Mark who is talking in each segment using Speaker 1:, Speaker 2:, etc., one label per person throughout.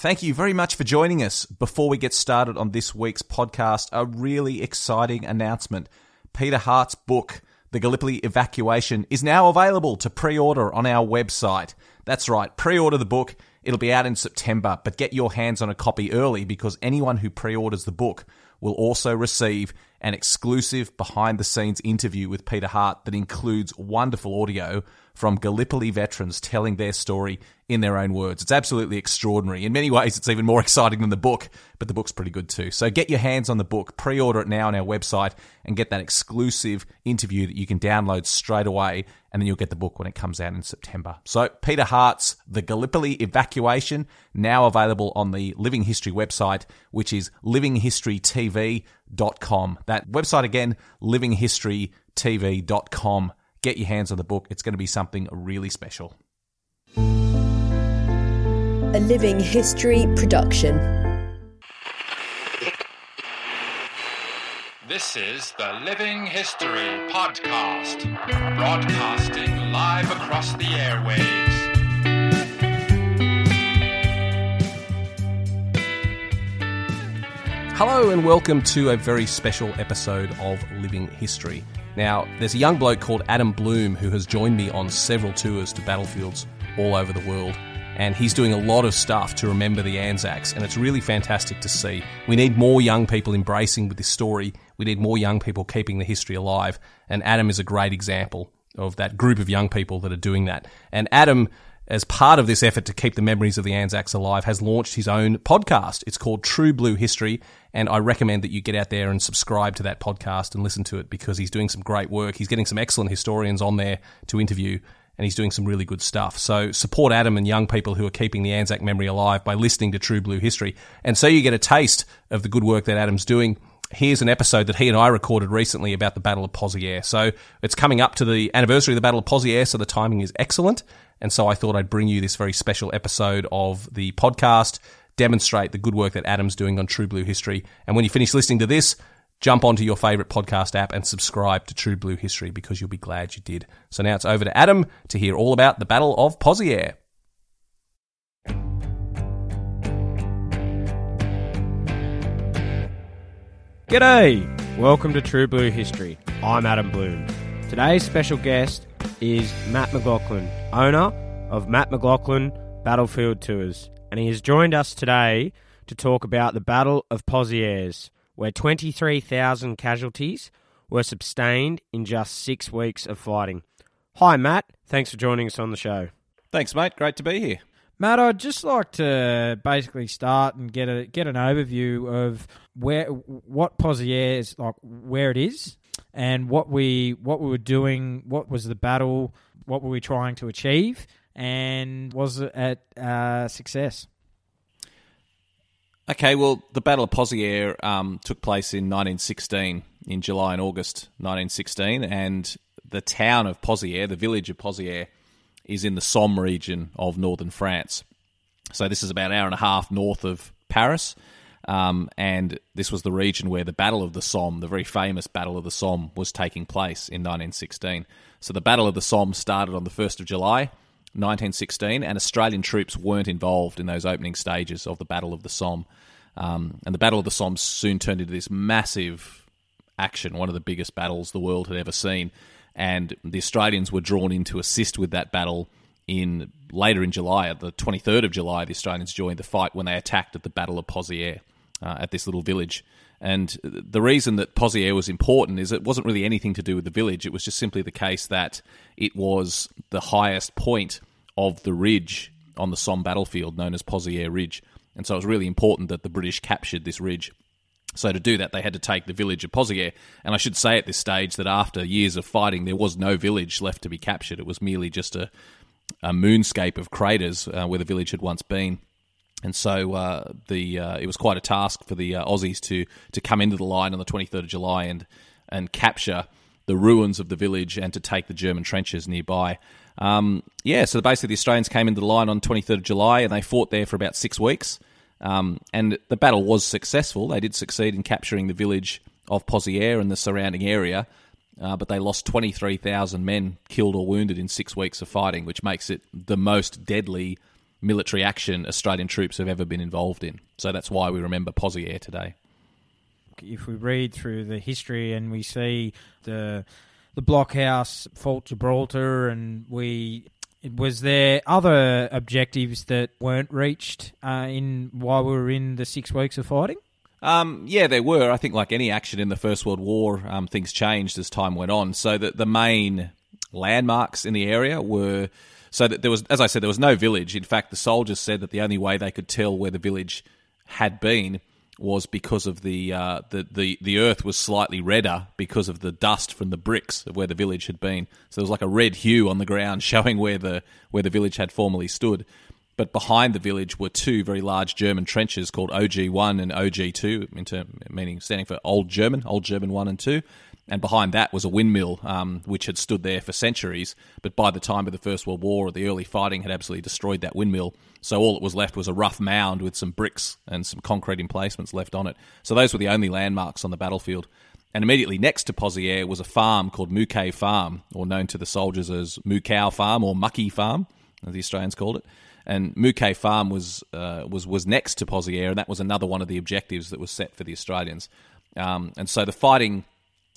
Speaker 1: Thank you very much for joining us. Before we get started on this week's podcast, a really exciting announcement. Peter Hart's book, The Gallipoli Evacuation, is now available to pre order on our website. That's right, pre order the book. It'll be out in September, but get your hands on a copy early because anyone who pre orders the book will also receive an exclusive behind the scenes interview with Peter Hart that includes wonderful audio from Gallipoli veterans telling their story in their own words. It's absolutely extraordinary. In many ways, it's even more exciting than the book, but the book's pretty good too. So get your hands on the book, pre order it now on our website, and get that exclusive interview that you can download straight away, and then you'll get the book when it comes out in September. So, Peter Hart's The Gallipoli Evacuation, now available on the Living History website, which is livinghistorytv.com. That website again, livinghistorytv.com. Get your hands on the book. It's going to be something really special.
Speaker 2: A Living History production.
Speaker 3: This is the Living History Podcast, broadcasting live across the airwaves.
Speaker 1: Hello and welcome to a very special episode of Living History. Now, there's a young bloke called Adam Bloom who has joined me on several tours to battlefields all over the world, and he's doing a lot of stuff to remember the Anzacs, and it's really fantastic to see. We need more young people embracing with this story. We need more young people keeping the history alive, and Adam is a great example of that group of young people that are doing that. And Adam as part of this effort to keep the memories of the Anzacs alive, has launched his own podcast. It's called True Blue History, and I recommend that you get out there and subscribe to that podcast and listen to it because he's doing some great work. He's getting some excellent historians on there to interview, and he's doing some really good stuff. So support Adam and young people who are keeping the Anzac memory alive by listening to True Blue History. And so you get a taste of the good work that Adam's doing here's an episode that he and I recorded recently about the Battle of Pozières. So it's coming up to the anniversary of the Battle of Pozières, so the timing is excellent. And so I thought I'd bring you this very special episode of the podcast, demonstrate the good work that Adam's doing on True Blue History. And when you finish listening to this, jump onto your favorite podcast app and subscribe to True Blue History because you'll be glad you did. So now it's over to Adam to hear all about the Battle of Pozières.
Speaker 4: G'day! Welcome to True Blue History. I'm Adam Bloom. Today's special guest is Matt McLachlan, owner of Matt McLachlan Battlefield Tours, and he has joined us today to talk about the Battle of Pozières, where 23,000 casualties were sustained in just six weeks of fighting. Hi, Matt. Thanks for joining us on the show.
Speaker 1: Thanks, mate. Great to be here.
Speaker 5: Matt, I'd just like to basically start and get a get an overview of where what Pozières like, where it is, and what we what we were doing. What was the battle? What were we trying to achieve? And was it a uh, success?
Speaker 1: Okay, well, the Battle of Pozières um, took place in 1916, in July and August 1916, and the town of Pozières, the village of Pozières, is in the Somme region of northern France. So this is about an hour and a half north of Paris, um, and this was the region where the Battle of the Somme, the very famous Battle of the Somme, was taking place in 1916. So the Battle of the Somme started on the 1st of July, 1916, and Australian troops weren't involved in those opening stages of the Battle of the Somme. Um, and the Battle of the Somme soon turned into this massive action, one of the biggest battles the world had ever seen. And the Australians were drawn in to assist with that battle in later in July, at the 23rd of July, the Australians joined the fight when they attacked at the Battle of Pozières uh, at this little village. And the reason that Pozières was important is it wasn't really anything to do with the village. It was just simply the case that it was the highest point of the ridge on the Somme battlefield known as Pozières Ridge. And so it was really important that the British captured this ridge. So to do that, they had to take the village of Pozières. And I should say at this stage that after years of fighting, there was no village left to be captured. It was merely just a, a moonscape of craters uh, where the village had once been. And so uh, the uh, it was quite a task for the uh, Aussies to to come into the line on the 23rd of July and and capture the ruins of the village and to take the German trenches nearby. Um, yeah, so basically the Australians came into the line on 23rd of July and they fought there for about six weeks. Um, and the battle was successful. They did succeed in capturing the village of Pozières and the surrounding area, uh, but they lost 23,000 men killed or wounded in six weeks of fighting, which makes it the most deadly military action Australian troops have ever been involved in. So that's why we remember Pozières today.
Speaker 5: If we read through the history and we see the the blockhouse fought Gibraltar, and we was there other objectives that weren't reached uh, in while we were in the six weeks of fighting?
Speaker 1: Um, yeah, there were. I think, like any action in the First World War, um, things changed as time went on. So that the main landmarks in the area were so that there was, as I said, there was no village. In fact, the soldiers said that the only way they could tell where the village had been was because of the, uh, the the the earth was slightly redder because of the dust from the bricks of where the village had been. So there was like a red hue on the ground showing where the where the village had formerly stood. But behind the village were two very large German trenches called OG1 and OG2, meaning standing for Old German, Old German 1 and 2 and behind that was a windmill um, which had stood there for centuries. But by the time of the First World War the early fighting had absolutely destroyed that windmill. So all that was left was a rough mound with some bricks and some concrete emplacements left on it. So those were the only landmarks on the battlefield. And immediately next to Pozières was a farm called Mouquet Farm, or known to the soldiers as Moucow Farm or Mucky Farm, as the Australians called it. And Mouquet Farm was uh, was was next to Pozières, and that was another one of the objectives that was set for the Australians. Um, and so the fighting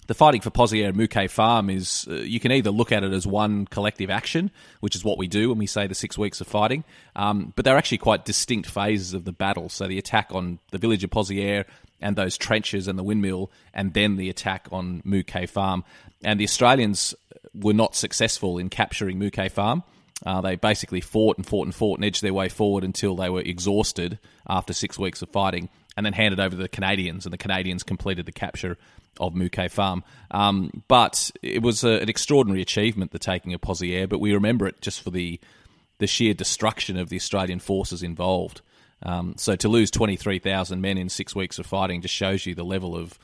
Speaker 1: the fighting for Pozières and Mouquet Farm is uh, you can either look at it as one collective action, which is what we do when we say the six weeks of fighting, um, but they're actually quite distinct phases of the battle. So the attack on the village of Pozières and those trenches and the windmill, and then the attack on Mouquet Farm. And the Australians were not successful in capturing Mouquet Farm. Uh, they basically fought and fought and fought and edged their way forward until they were exhausted after six weeks of fighting, and then handed over to the Canadians, and the Canadians completed the capture of Mouquet Farm. Um, but it was a, an extraordinary achievement, the taking of Pozières, but we remember it just for the, the sheer destruction of the Australian forces involved. Um, so to lose 23,000 men in six weeks of fighting just shows you the level of,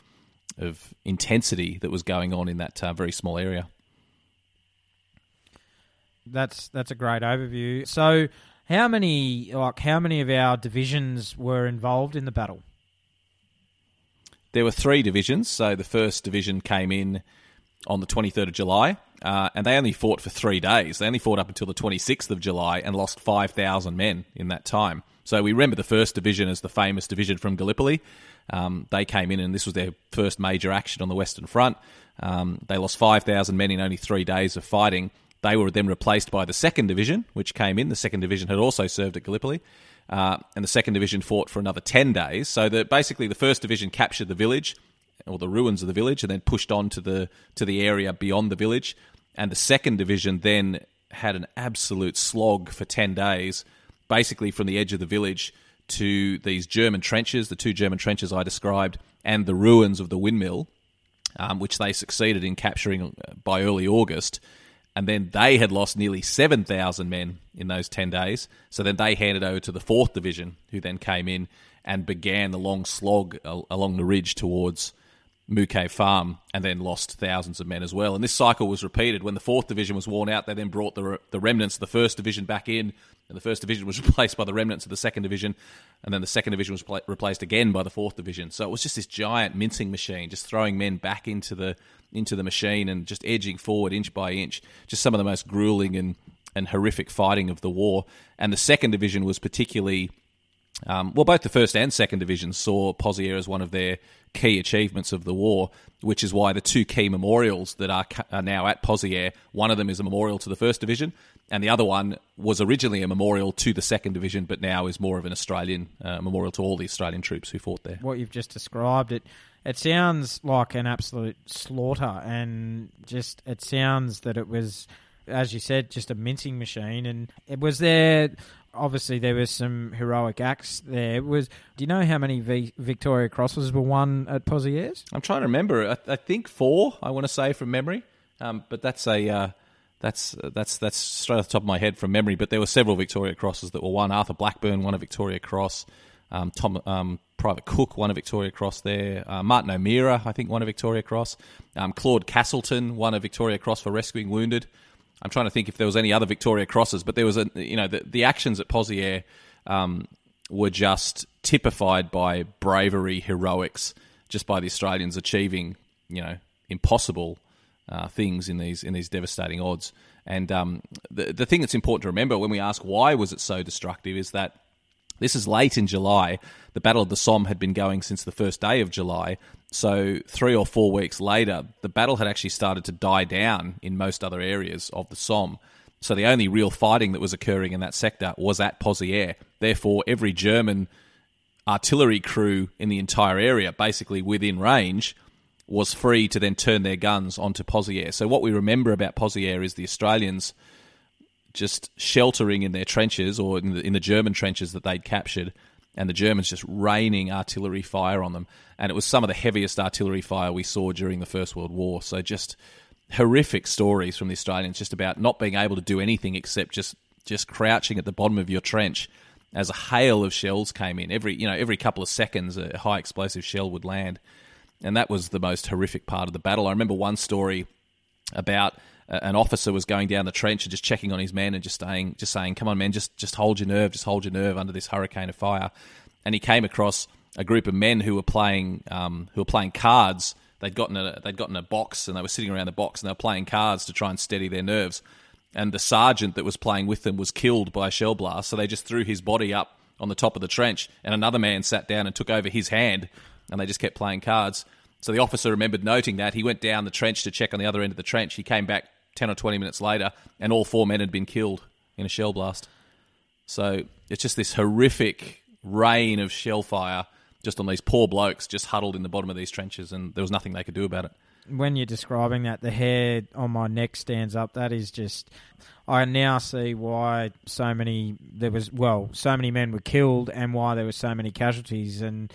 Speaker 1: of intensity that was going on in that uh, very small area.
Speaker 5: That's that's a great overview. So, how many like how many of our divisions were involved in the battle?
Speaker 1: There were three divisions. So the first division came in on the 23rd of July, uh, and they only fought for three days. They only fought up until the 26th of July and lost 5,000 men in that time. So we remember the first division as the famous division from Gallipoli. Um, they came in, and this was their first major action on the Western Front. Um, they lost 5,000 men in only three days of fighting. They were then replaced by the second division, which came in. The second division had also served at Gallipoli. Uh, and the second division fought for another 10 days. So that basically the first division captured the village or the ruins of the village and then pushed on to the to the area beyond the village. And the second division then had an absolute slog for 10 days, basically from the edge of the village to these German trenches, the two German trenches I described, and the ruins of the windmill, um, which they succeeded in capturing uh, by early August and then they had lost nearly 7,000 men in those 10 days. So then they handed over to the 4th Division, who then came in and began the long slog along the ridge towards Mouquet Farm and then lost thousands of men as well. And this cycle was repeated. When the 4th Division was worn out, they then brought the, the remnants of the 1st Division back in, and the 1st Division was replaced by the remnants of the 2nd Division, and then the 2nd Division was pl- replaced again by the 4th Division. So it was just this giant mincing machine, just throwing men back into the into the machine and just edging forward inch by inch. Just some of the most grueling and, and horrific fighting of the war. And the second division was particularly Um, well, both the first and second divisions saw Pozières as one of their key achievements of the war, which is why the two key memorials that are, are now at Pozières, one of them is a memorial to the first division, and the other one was originally a memorial to the second division, but now is more of an Australian uh, memorial to all the Australian troops who fought there.
Speaker 5: What you've just described, it it sounds like an absolute slaughter, and just it sounds that it was, as you said, just a mincing machine. And it was there. Obviously, there was some heroic acts there. It Was do you know how many v- Victoria Crosses were won at Pozières?
Speaker 1: I'm trying to remember. I, I think four. I want to say from memory, um, but that's a. Uh, that's that's that's straight off the top of my head from memory. But there were several Victoria Crosses that were won. Arthur Blackburn won a Victoria Cross. Um, Tom um, Private Cooke won a Victoria Cross there. Uh, Martin O'Meara, I think, won a Victoria Cross. Um, Claude Castleton won a Victoria Cross for rescuing wounded. I'm trying to think if there was any other Victoria Crosses, but there was a you know the, the actions at Pozières um, were just typified by bravery, heroics, just by the Australians achieving you know impossible uh, things in these in these devastating odds. And um, the the thing that's important to remember when we ask why was it so destructive is that this is late in July. The Battle of the Somme had been going since the first day of July. So, three or four weeks later, the battle had actually started to die down in most other areas of the Somme. So, the only real fighting that was occurring in that sector was at Pozières. Therefore, every German artillery crew in the entire area, basically within range, was free to then turn their guns onto Pozières. So, what we remember about Pozières is the Australians just sheltering in their trenches or in the, in the German trenches that they'd captured, and the Germans just raining artillery fire on them. And it was some of the heaviest artillery fire we saw during the First World War. So just horrific stories from the Australians, just about not being able to do anything except just just crouching at the bottom of your trench as a hail of shells came in. Every you know every couple of seconds, a high explosive shell would land, and that was the most horrific part of the battle. I remember one story about an officer was going down the trench and just checking on his men and just saying, just saying, "Come on, man, just just hold your nerve, just hold your nerve under this hurricane of fire." And he came across a group of men who were playing um, who were playing cards. They'd gotten a they'd gotten a box and they were sitting around the box and they were playing cards to try and steady their nerves. And the sergeant that was playing with them was killed by a shell blast, so they just threw his body up on the top of the trench, and another man sat down and took over his hand, and they just kept playing cards. So the officer remembered noting that. He went down the trench to check on the other end of the trench. He came back 10 or 20 minutes later, and all four men had been killed in a shell blast. So it's just this horrific rain of shell fire just on these poor blokes just huddled in the bottom of these trenches, and there was nothing they could do about it.
Speaker 5: When you're describing that, the hair on my neck stands up. That is just. I now see why so many there was well, so many men were killed, and why there were so many casualties. And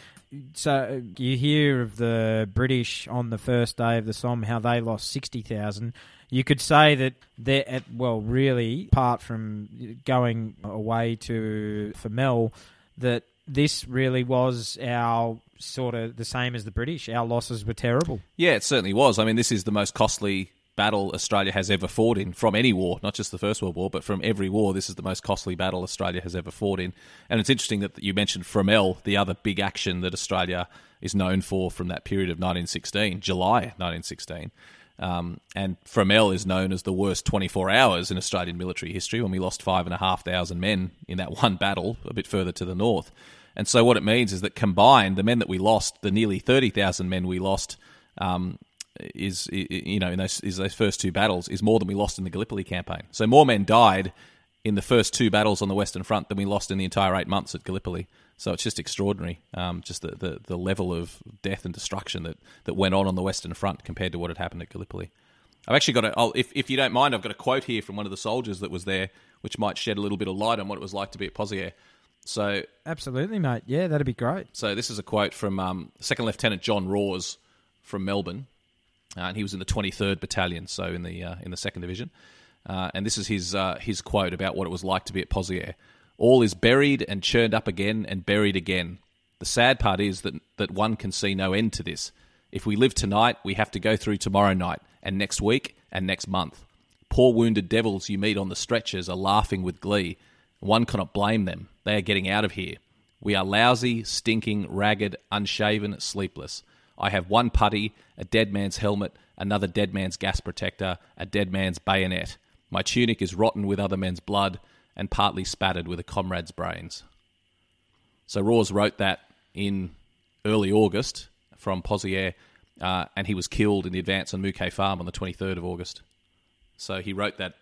Speaker 5: so uh, you hear of the British on the first day of the Somme how they lost sixty thousand you could say that they're at, well, really, apart from going away to Fromelles, that this really was our sort of the same as the British. Our losses were terrible.
Speaker 1: Yeah, it certainly was. I mean, this is the most costly battle Australia has ever fought in from any war, not just the First World War, but from every war. This is the most costly battle Australia has ever fought in. And it's interesting that you mentioned Fromelles, the other big action that Australia is known for from that period of 1916, July 1916. Um, and Fromelles is known as the worst 24 hours in Australian military history when we lost five and a half thousand men in that one battle a bit further to the north. And so what it means is that combined, the men that we lost, the nearly 30,000 men we lost, um, is you know in those, is those first two battles is more than we lost in the Gallipoli campaign. So more men died in the first two battles on the Western Front than we lost in the entire eight months at Gallipoli. So it's just extraordinary, um, just the, the, the, level of death and destruction that, that went on on the Western Front compared to what had happened at Gallipoli. I've actually got a, I'll, if, if you don't mind, I've got a quote here from one of the soldiers that was there, which might shed a little bit of light on what it was like to be at Pozières. So
Speaker 5: absolutely, mate. Yeah, that'd be great.
Speaker 1: So this is a quote from um, Second Lieutenant John Raws from Melbourne, and he was in the 23rd Battalion, so in the uh, in the Second Division. Uh, and this is his uh, his quote about what it was like to be at Pozières. All is buried and churned up again and buried again. The sad part is that, that one can see no end to this. If we live tonight, we have to go through tomorrow night, and next week, and next month. Poor wounded devils you meet on the stretchers are laughing with glee. One cannot blame them. They are getting out of here. We are lousy, stinking, ragged, unshaven, sleepless. I have one puttee, a dead man's helmet, another dead man's gas protector, a dead man's bayonet. My tunic is rotten with other men's blood, and partly spattered with a comrade's brains. So Raws wrote that in early August from Pozières, uh, and he was killed in the advance on Mouquet Farm on the 23rd of August. So he wrote that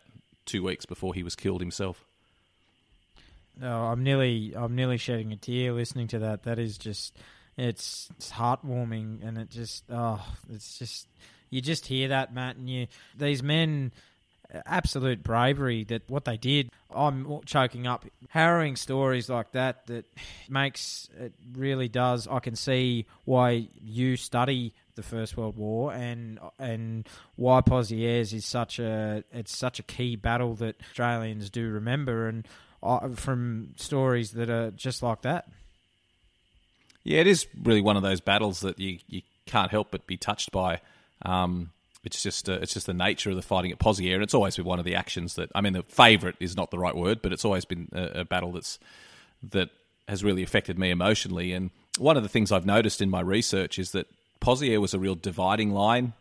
Speaker 1: two weeks before he was killed himself.
Speaker 5: Oh, I'm nearly, I'm nearly shedding a tear listening to that. That is just, it's, it's heartwarming, and it just, oh, it's just, you just hear that, Matt, and you, these men, absolute bravery that what they did. I'm choking up. Harrowing stories like that that makes it really does. I can see why you study the First World War and and why Pozières is such a it's such a key battle that Australians do remember and uh, from stories that are just like that.
Speaker 1: Yeah, it is really one of those battles that you you can't help but be touched by. Um, it's just uh, it's just the nature of the fighting at Pozières, and it's always been one of the actions that I mean, the favourite is not the right word, but it's always been a, a, battle that's that has really affected me emotionally. And one of the things I've noticed in my research is that Pozières was a real dividing line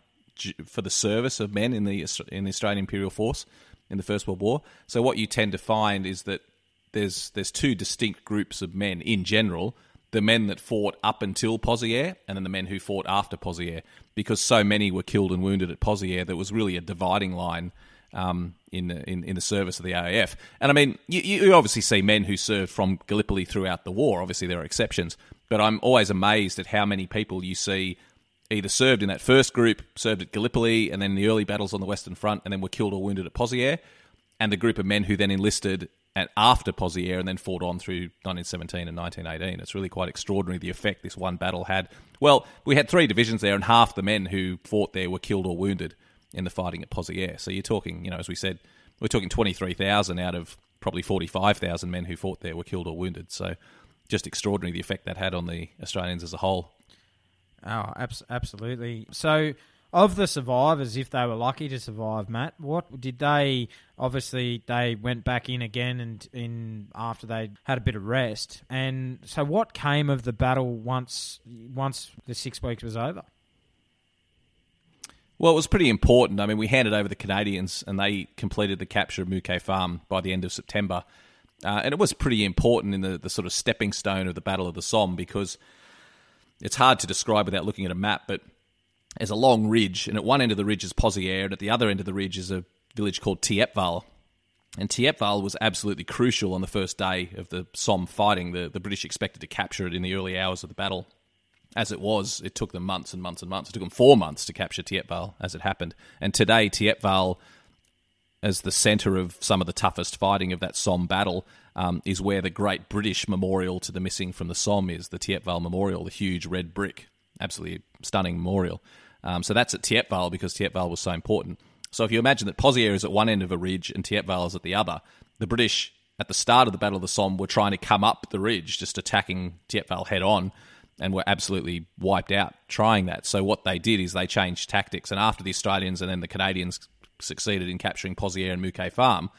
Speaker 1: for the service of men in the in the Australian Imperial Force in the First World War. So what you tend to find is that there's there's two distinct groups of men in general the men that fought up until Pozières and then the men who fought after Pozières, because so many were killed and wounded at Pozières, there was really a dividing line um, in, in in the service of the AIF. And I mean, you, you obviously see men who served from Gallipoli throughout the war. Obviously, there are exceptions, but I'm always amazed at how many people you see either served in that first group, served at Gallipoli, and then the early battles on the Western Front, and then were killed or wounded at Pozières, and the group of men who then enlisted and after Pozières and then fought on through 1917 and 1918. It's really quite extraordinary the effect this one battle had. Well, we had three divisions there, and half the men who fought there were killed or wounded in the fighting at Pozières. So you're talking, you know, as we said, we're talking 23,000 out of probably 45,000 men who fought there were killed or wounded. So just extraordinary the effect that had on the Australians as a whole.
Speaker 5: Oh, abs- absolutely. So of the survivors, if they were lucky to survive, Matt, what did they? Obviously, they went back in again and in after they had a bit of rest. And so, what came of the battle once once the six weeks was over?
Speaker 1: Well, it was pretty important. I mean, we handed over the Canadians, and they completed the capture of Mouquet Farm by the end of September. Uh, and it was pretty important in the, the sort of stepping stone of the Battle of the Somme because it's hard to describe without looking at a map, but there's a long ridge, and at one end of the ridge is Pozières, and at the other end of the ridge is a village called Thiepval. And Thiepval was absolutely crucial on the first day of the Somme fighting. The, the British expected to capture it in the early hours of the battle. As it was, it took them months and months and months. It took them four months to capture Thiepval, as it happened. And today, Thiepval, as the centre of some of the toughest fighting of that Somme battle, um, is where the great British memorial to the missing from the Somme is the Thiepval Memorial, the huge red brick. Absolutely stunning memorial. Um, so that's at Thiepval because Thiepval was so important. So if you imagine that Pozières is at one end of a ridge and Thiepval is at the other, the British at the start of the Battle of the Somme were trying to come up the ridge, just attacking Thiepval head on, and were absolutely wiped out trying that. So what they did is they changed tactics, and after the Australians and then the Canadians succeeded in capturing Pozières and Mouquet Farm,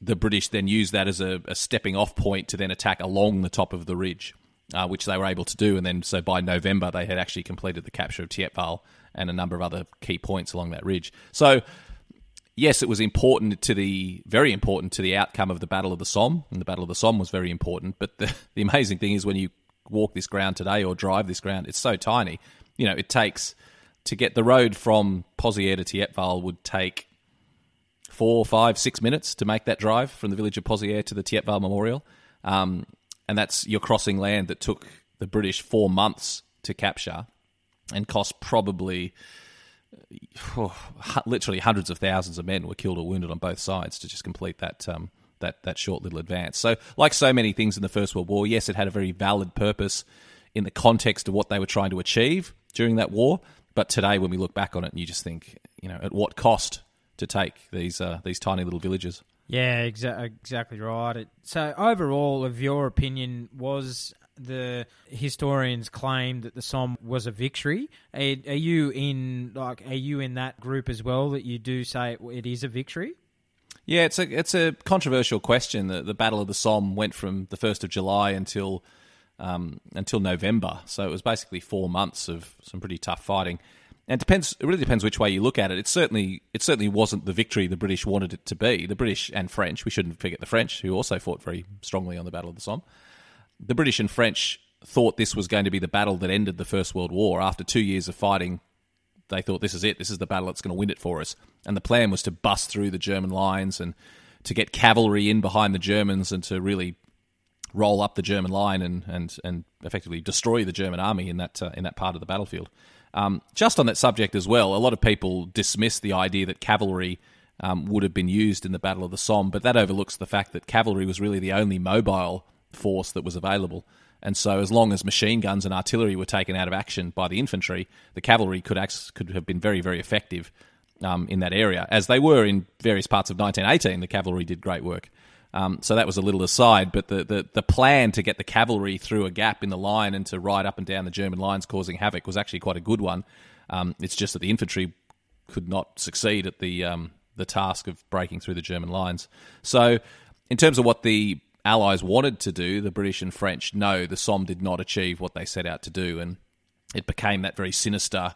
Speaker 1: the British then used that as a, a stepping off point to then attack along the top of the ridge uh, which they were able to do. And then, so by November, they had actually completed the capture of Thiepval and a number of other key points along that ridge. So, yes, it was important to the very important to the outcome of the Battle of the Somme, and the Battle of the Somme was very important. But the, the amazing thing is when you walk this ground today or drive this ground, it's so tiny. You know, it takes to get the road from Pozières to Thiepval would take four, five, six minutes to make that drive from the village of Pozières to the Thiepval Memorial. Um, and that's you're crossing land that took the British four months to capture and cost probably oh, literally hundreds of thousands of men were killed or wounded on both sides to just complete that um, that that short little advance. So, like so many things in the First World War, yes, it had a very valid purpose in the context of what they were trying to achieve during that war. But today, when we look back on it, you just think, you know, at what cost to take these uh, these tiny little villages?
Speaker 5: Yeah, exa- exactly right. It, so, overall, of your opinion, was the historians claim that the Somme was a victory? Are, are, you in like are you in that group as well that you do say it is a victory?
Speaker 1: Yeah, it's a it's a controversial question. The the Battle of the Somme went from the first of July until um, until November, so it was basically four months of some pretty tough fighting. And it depends. It really depends which way you look at it. It certainly, it certainly wasn't the victory the British wanted it to be. The British and French. We shouldn't forget the French, who also fought very strongly on the Battle of the Somme. the British and French thought this was going to be the battle that ended the First World War. After two years of fighting, they thought this is it. This is the battle that's going to win it for us. And the plan was to bust through the German lines and to get cavalry in behind the Germans and to really roll up the German line and and, and effectively destroy the German army in that uh, in that part of the battlefield. Um, just on that subject as well, a lot of people dismiss the idea that cavalry um, would have been used in the Battle of the Somme, but that overlooks the fact that cavalry was really the only mobile force that was available. And so, as long as machine guns and artillery were taken out of action by the infantry, the cavalry could act, could have been very, very effective um, in that area, as they were in various parts of 1918. The cavalry did great work. Um, so that was a little aside, but the, the, the plan to get the cavalry through a gap in the line and to ride up and down the German lines causing havoc was actually quite a good one. Um, it's just that the infantry could not succeed at the um, the task of breaking through the German lines. So, in terms of what the Allies wanted to do, the British and French, no, the Somme did not achieve what they set out to do, and it became that very sinister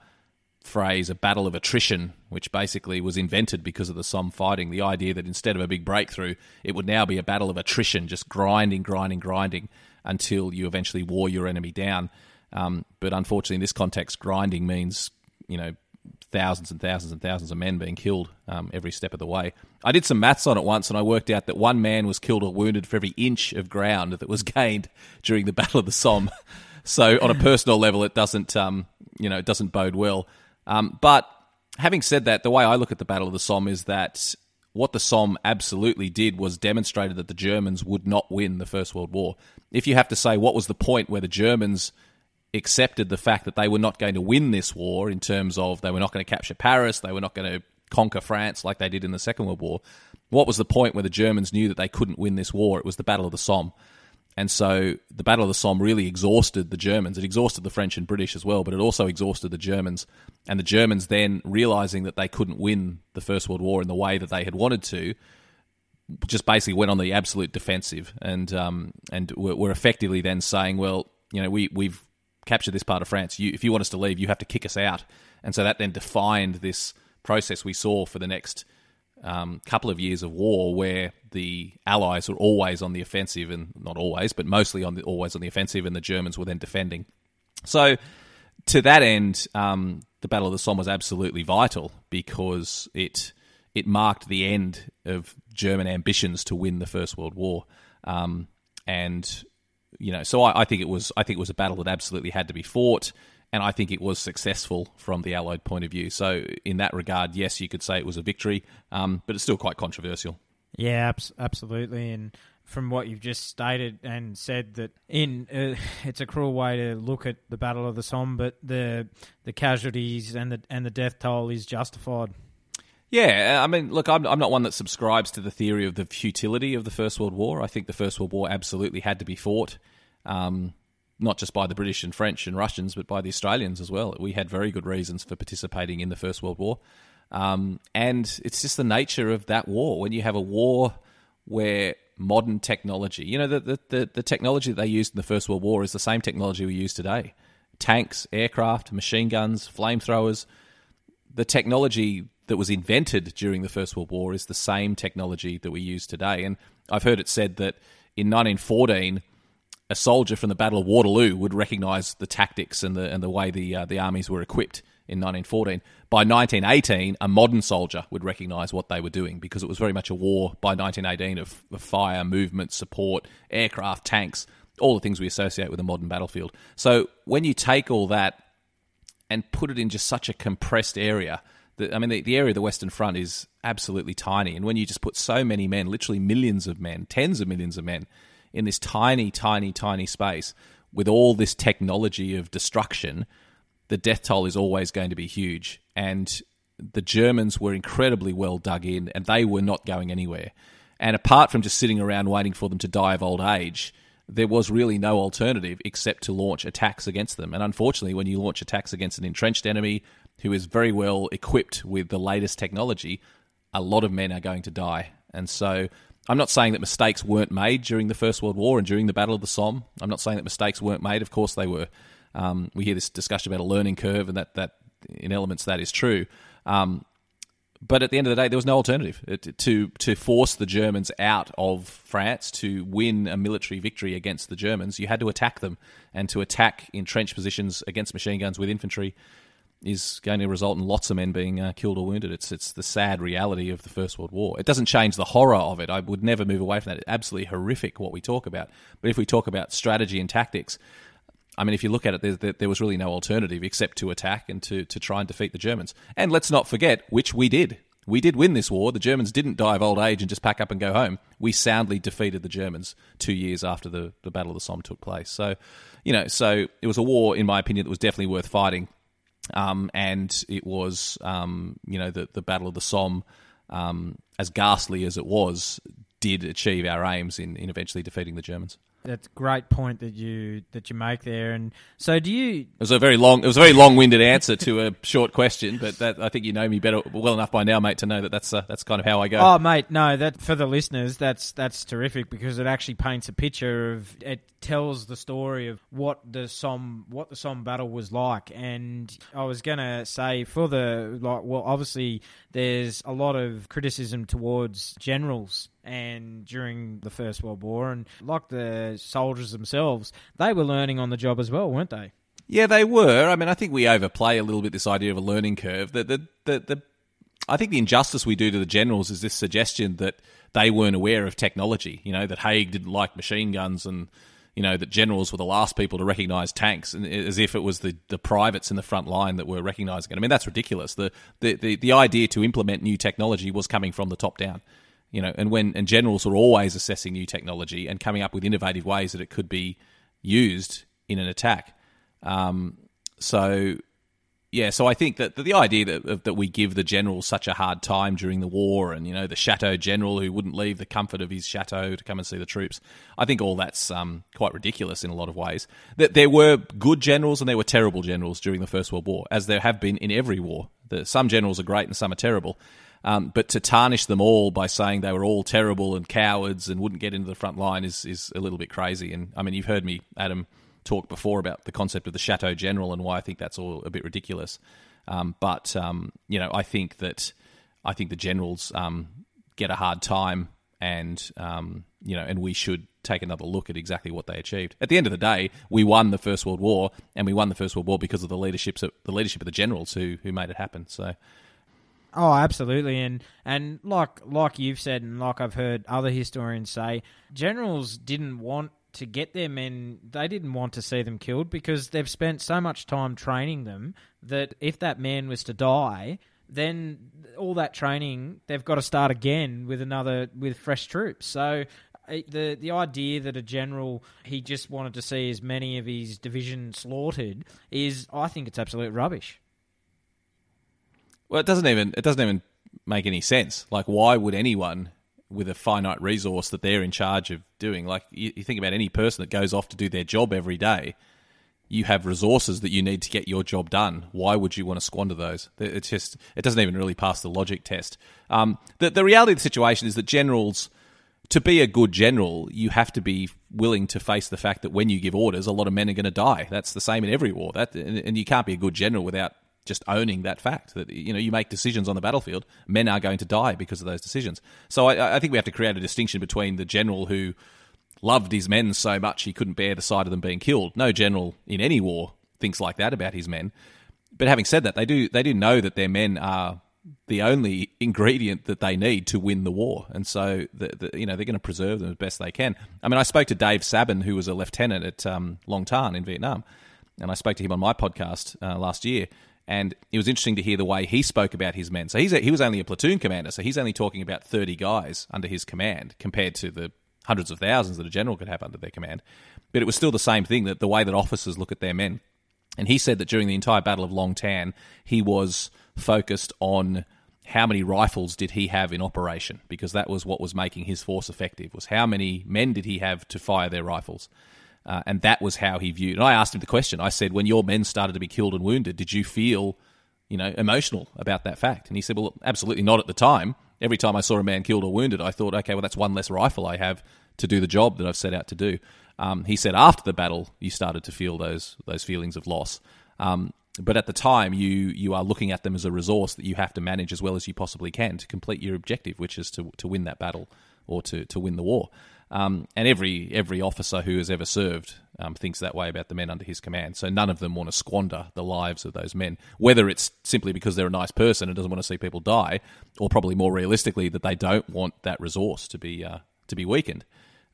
Speaker 1: phrase, a battle of attrition, which basically was invented because of the Somme fighting. The idea that instead of a big breakthrough, it would now be a battle of attrition, just grinding, grinding, grinding until you eventually wore your enemy down. Um, but unfortunately, in this context, grinding means, you know, thousands and thousands and thousands of men being killed um, every step of the way. I did some maths on it once, and I worked out that one man was killed or wounded for every inch of ground that was gained during the Battle of the Somme. so, on a personal level, it doesn't, um, you know, it doesn't bode well. Um, but having said that, the way I look at the Battle of the Somme is that what the Somme absolutely did was demonstrated that the Germans would not win the First World War. If you have to say what was the point where the Germans accepted the fact that they were not going to win this war in terms of they were not going to capture Paris, they were not going to conquer France like they did in the Second World War. What was the point where the Germans knew that they couldn't win this war? It was the Battle of the Somme. And so the Battle of the Somme really exhausted the Germans. It exhausted the French and British as well, but it also exhausted the Germans. And the Germans then, realizing that they couldn't win the First World War in the way that they had wanted to, just basically went on the absolute defensive. And um, and were, effectively then saying, well, you know, we, we've captured this part of France. You, if you want us to leave, you have to kick us out. And so that then defined this process we saw for the next um, couple of years of war where the Allies were always on the offensive, and not always, but mostly on the, always on the offensive, and the Germans were then defending. So, to that end, um, the Battle of the Somme was absolutely vital because it it marked the end of German ambitions to win the First World War, um, and you know, so I, I think it was I think it was a battle that absolutely had to be fought and I think it was successful from the Allied point of view. So, in that regard, yes, you could say it was a victory, um, but it's still quite controversial.
Speaker 5: Yeah, absolutely. And from what you've just stated and said, that in uh, it's a cruel way to look at the Battle of the Somme, but the the casualties and the and the death toll is justified.
Speaker 1: Yeah, I mean, look, I'm, I'm not one that subscribes to the theory of the futility of the First World War. I think the First World War absolutely had to be fought. Um, not just by the British and French and Russians, but by the Australians as well. We had very good reasons for participating in the First World War. Um, and it's just the nature of that war. When you have a war where modern technology, you know, the, the, the, the technology that they used in the First World War is the same technology we use today tanks, aircraft, machine guns, flamethrowers. The technology that was invented during the First World War is the same technology that we use today. And I've heard it said that in 1914, a soldier from the Battle of Waterloo would recognise the tactics and the and the way the uh, the armies were equipped in 1914. By 1918, a modern soldier would recognise what they were doing because it was very much a war by 1918 of, of fire, movement, support, aircraft, tanks, all the things we associate with a modern battlefield. So when you take all that and put it in just such a compressed area. The, I mean, the, the area of the Western Front is absolutely tiny. And when you just put so many men, literally millions of men, tens of millions of men, in this tiny, tiny, tiny space with all this technology of destruction, the death toll is always going to be huge. And the Germans were incredibly well dug in and they were not going anywhere. And apart from just sitting around waiting for them to die of old age, there was really no alternative except to launch attacks against them. And unfortunately, when you launch attacks against an entrenched enemy who is very well equipped with the latest technology, a lot of men are going to die. And so I'm not saying that mistakes weren't made during the First World War and during the Battle of the Somme. I'm not saying that mistakes weren't made. Of course they were. Um, we hear this discussion about a learning curve, and that, that in elements that is true. Um, but at the end of the day, there was no alternative to to force the Germans out of France to win a military victory against the Germans. You had to attack them, and to attack entrenched positions against machine guns with infantry is going to result in lots of men being uh, killed or wounded. It's it's the sad reality of the First World War. It doesn't change the horror of it. I would never move away from that. It's absolutely horrific what we talk about. But if we talk about strategy and tactics, I mean, if you look at it, there, there, was really no alternative except to attack and to, to try and defeat the Germans. And let's not forget, which we did. We did win this war. The Germans didn't die of old age and just pack up and go home. We soundly defeated the Germans two years after the, the Battle of the Somme took place. So, you know, so it was a war, in my opinion, that was definitely worth fighting. Um, and it was, um, you know, the, the Battle of the Somme, um, as ghastly as it was, did achieve our aims in, in eventually defeating the Germans.
Speaker 5: That's a great point that you that you make there. And so, do you?
Speaker 1: It was a very long. It was a very long-winded answer to a short question, but that, I think you know me better, well enough by now, mate, to know that that's uh, that's kind of how I go.
Speaker 5: Oh, mate, no, that for the listeners, that's that's terrific because it actually paints a picture of it tells the story of what the Somme what the Somme battle was like. And I was gonna say for the like, well, obviously there's a lot of criticism towards generals and during the First World War, and like the soldiers themselves, they were learning on the job as well, weren't they?
Speaker 1: Yeah, they were. I mean, I think we overplay a little bit this idea of a learning curve. The, the, the, the, I think the injustice we do to the generals is this suggestion that they weren't aware of technology. You know, that Haig didn't like machine guns and, you know, that generals were the last people to recognise tanks, and as if it was the, the privates in the front line that were recognising it. I mean, that's ridiculous. The, the, the, the idea to implement new technology was coming from the top down. You know, and when and generals are always assessing new technology and coming up with innovative ways that it could be used in an attack. Um, so, yeah, so I think that the idea that that we give the general such a hard time during the war, and you know the chateau general who wouldn't leave the comfort of his chateau to come and see the troops, I think all that's um, quite ridiculous in a lot of ways. That there were good generals and there were terrible generals during the First World War, as there have been in every war. The, some generals are great and some are terrible. Um, but to tarnish them all by saying they were all terrible and cowards and wouldn't get into the front line is, is a little bit crazy. And I mean, you've heard me, Adam, talk before about the concept of the Chateau General and why I think that's all a bit ridiculous. Um, but um, you know, I think that I think the generals um, get a hard time, and um, you know, and we should take another look at exactly what they achieved. At the end of the day, we won the First World War, and we won the First World War because of the leaderships of, the leadership of the generals who who made it happen. So.
Speaker 5: Oh, absolutely, and and like like you've said, and like I've heard other historians say, generals didn't want to get their men. They didn't want to see them killed because they've spent so much time training them that if that man was to die, then all that training they've got to start again with another with fresh troops. So uh, the the idea that a general he just wanted to see as many of his division slaughtered is, I think, it's absolute rubbish.
Speaker 1: Well, it doesn't even it doesn't even make any sense. Like, why would anyone with a finite resource that they're in charge of doing, like you, you think about any person that goes off to do their job every day, you have resources that you need to get your job done. Why would you want to squander those? It's just it doesn't even really pass the logic test. Um, the the reality of the situation is that generals. To be a good general, you have to be willing to face the fact that when you give orders, a lot of men are going to die. That's the same in every war. That and you can't be a good general without just owning that fact that you know you make decisions on the battlefield, men are going to die because of those decisions. So I, I think we have to create a distinction between the general who loved his men so much he couldn't bear the sight of them being killed. No general in any war thinks like that about his men. But having said that, they do they do know that their men are the only ingredient that they need to win the war, and so the, the, you know they're going to preserve them as best they can. I mean, I spoke to Dave Sabben, who was a lieutenant at um, Long Tan in Vietnam, and I spoke to him on my podcast uh, last year, and it was interesting to hear the way he spoke about his men. So he's a, he was only a platoon commander, so he's only talking about thirty guys under his command compared to the hundreds of thousands that a general could have under their command. But it was still the same thing that the way that officers look at their men. And he said that during the entire Battle of Long Tan, he was focused on how many rifles did he have in operation because that was what was making his force effective was how many men did he have to fire their rifles uh, and that was how he viewed and i asked him the question. I said when your men started to be killed and wounded did you feel you know emotional about that fact? And he said well absolutely not at the time. Every time i saw a man killed or wounded i thought okay well that's one less rifle i have to do the job that i've set out to do. Um, he said after the battle you started to feel those those feelings of loss. Um, but at the time, you you are looking at them as a resource that you have to manage as well as you possibly can to complete your objective, which is to to win that battle or to to win the war. Um, and every every officer who has ever served um, thinks that way about the men under his command. So none of them want to squander the lives of those men, whether it's simply because they're a nice person and doesn't want to see people die, or probably more realistically that they don't want that resource to be uh, to be weakened.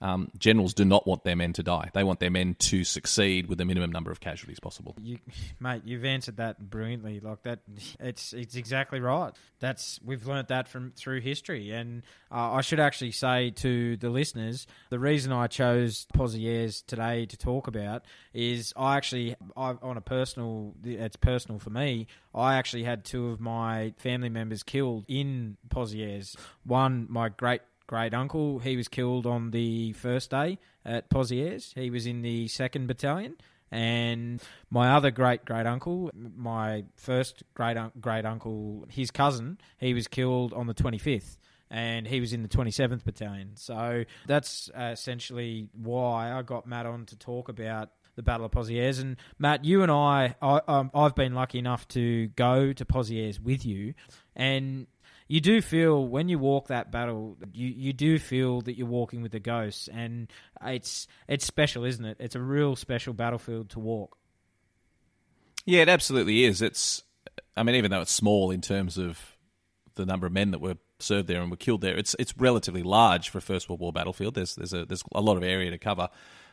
Speaker 1: Um, generals do not want their men to die. They want their men to succeed with the minimum number of casualties possible.
Speaker 5: You, mate, you've answered that brilliantly. Like that, it's it's exactly right. That's we've learnt that from through history, and uh, I should actually say to the listeners, the reason I chose Pozieres today to talk about is I actually, I, on a personal, it's personal for me. I actually had two of my family members killed in Pozieres. One, my great great uncle. He was killed on the first day at Pozieres. He was in the second battalion. And my other great great uncle, my first great great uncle, his cousin, he was killed on the 25th and he was in the 27th battalion. So that's uh, essentially why I got Matt on to talk about the Battle of Pozieres. And Matt, you and I, I um, I've been lucky enough to go to Pozieres with you, and you do feel when you walk that battle, you, you do feel that you're walking with the ghosts, and it's it's special, isn't it? It's a real special battlefield to walk.
Speaker 1: Yeah, it absolutely is. It's, I mean, even though it's small in terms of the number of men that were served there and were killed there, it's it's relatively large for a First World War battlefield. There's there's a there's a lot of area to cover.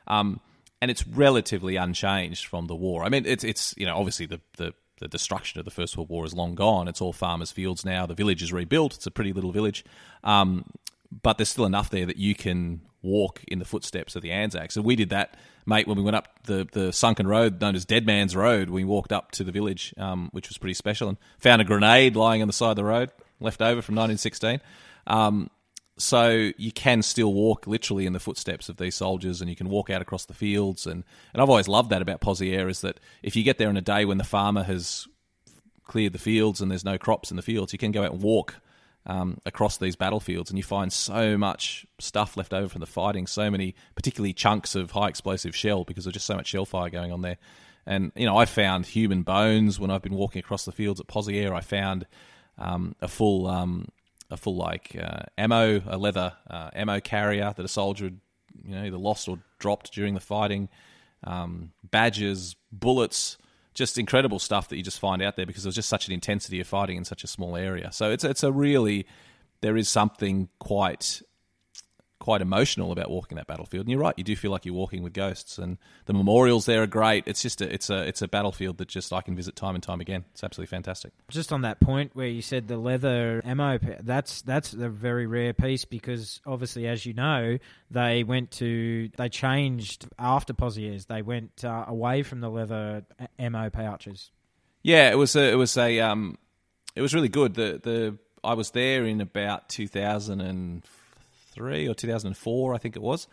Speaker 1: Um, and it's relatively unchanged from the war. I mean, it's it's you know obviously the the the destruction of the First World War is long gone. It's all farmers' fields now. The village is rebuilt. It's a pretty little village, um, but there's still enough there that you can walk in the footsteps of the Anzacs. And we did that, mate, when we went up the, the sunken road known as Dead Man's Road. We walked up to the village, um, which was pretty special, and found a grenade lying on the side of the road, left over from 1916. Um, so you can still walk literally in the footsteps of these soldiers and you can walk out across the fields and, and I've always loved that about Pozieres is that if you get there in a day when the farmer has cleared the fields and there's no crops in the fields, you can go out and walk um, across these battlefields and you find so much stuff left over from the fighting, so many particularly chunks of high explosive shell because there's just so much shell fire going on there. And you know, I found human bones when I've been walking across the fields at Pozieres. I found um, a full um, a full like uh, ammo, a leather uh, ammo carrier that a soldier had, you know either lost or dropped during the fighting, um, badges, bullets, just incredible stuff that you just find out there because there's just such an intensity of fighting in such a small area. So it's it's a really there is something quite quite emotional about walking that battlefield. And you're right, you do feel like you're walking with ghosts. And the memorials there are great. It's just a, it's a it's a battlefield that just I can visit time and time again. It's absolutely fantastic.
Speaker 5: Just on that point where you said the leather ammo, that's that's a very rare piece because obviously, as you know, they went to they changed after Pozieres. They went uh, away from the leather ammo pouches.
Speaker 1: Yeah, it was a, it was a um, it was really good. The the I was there in about 2004 2003 or 2004, I think it was.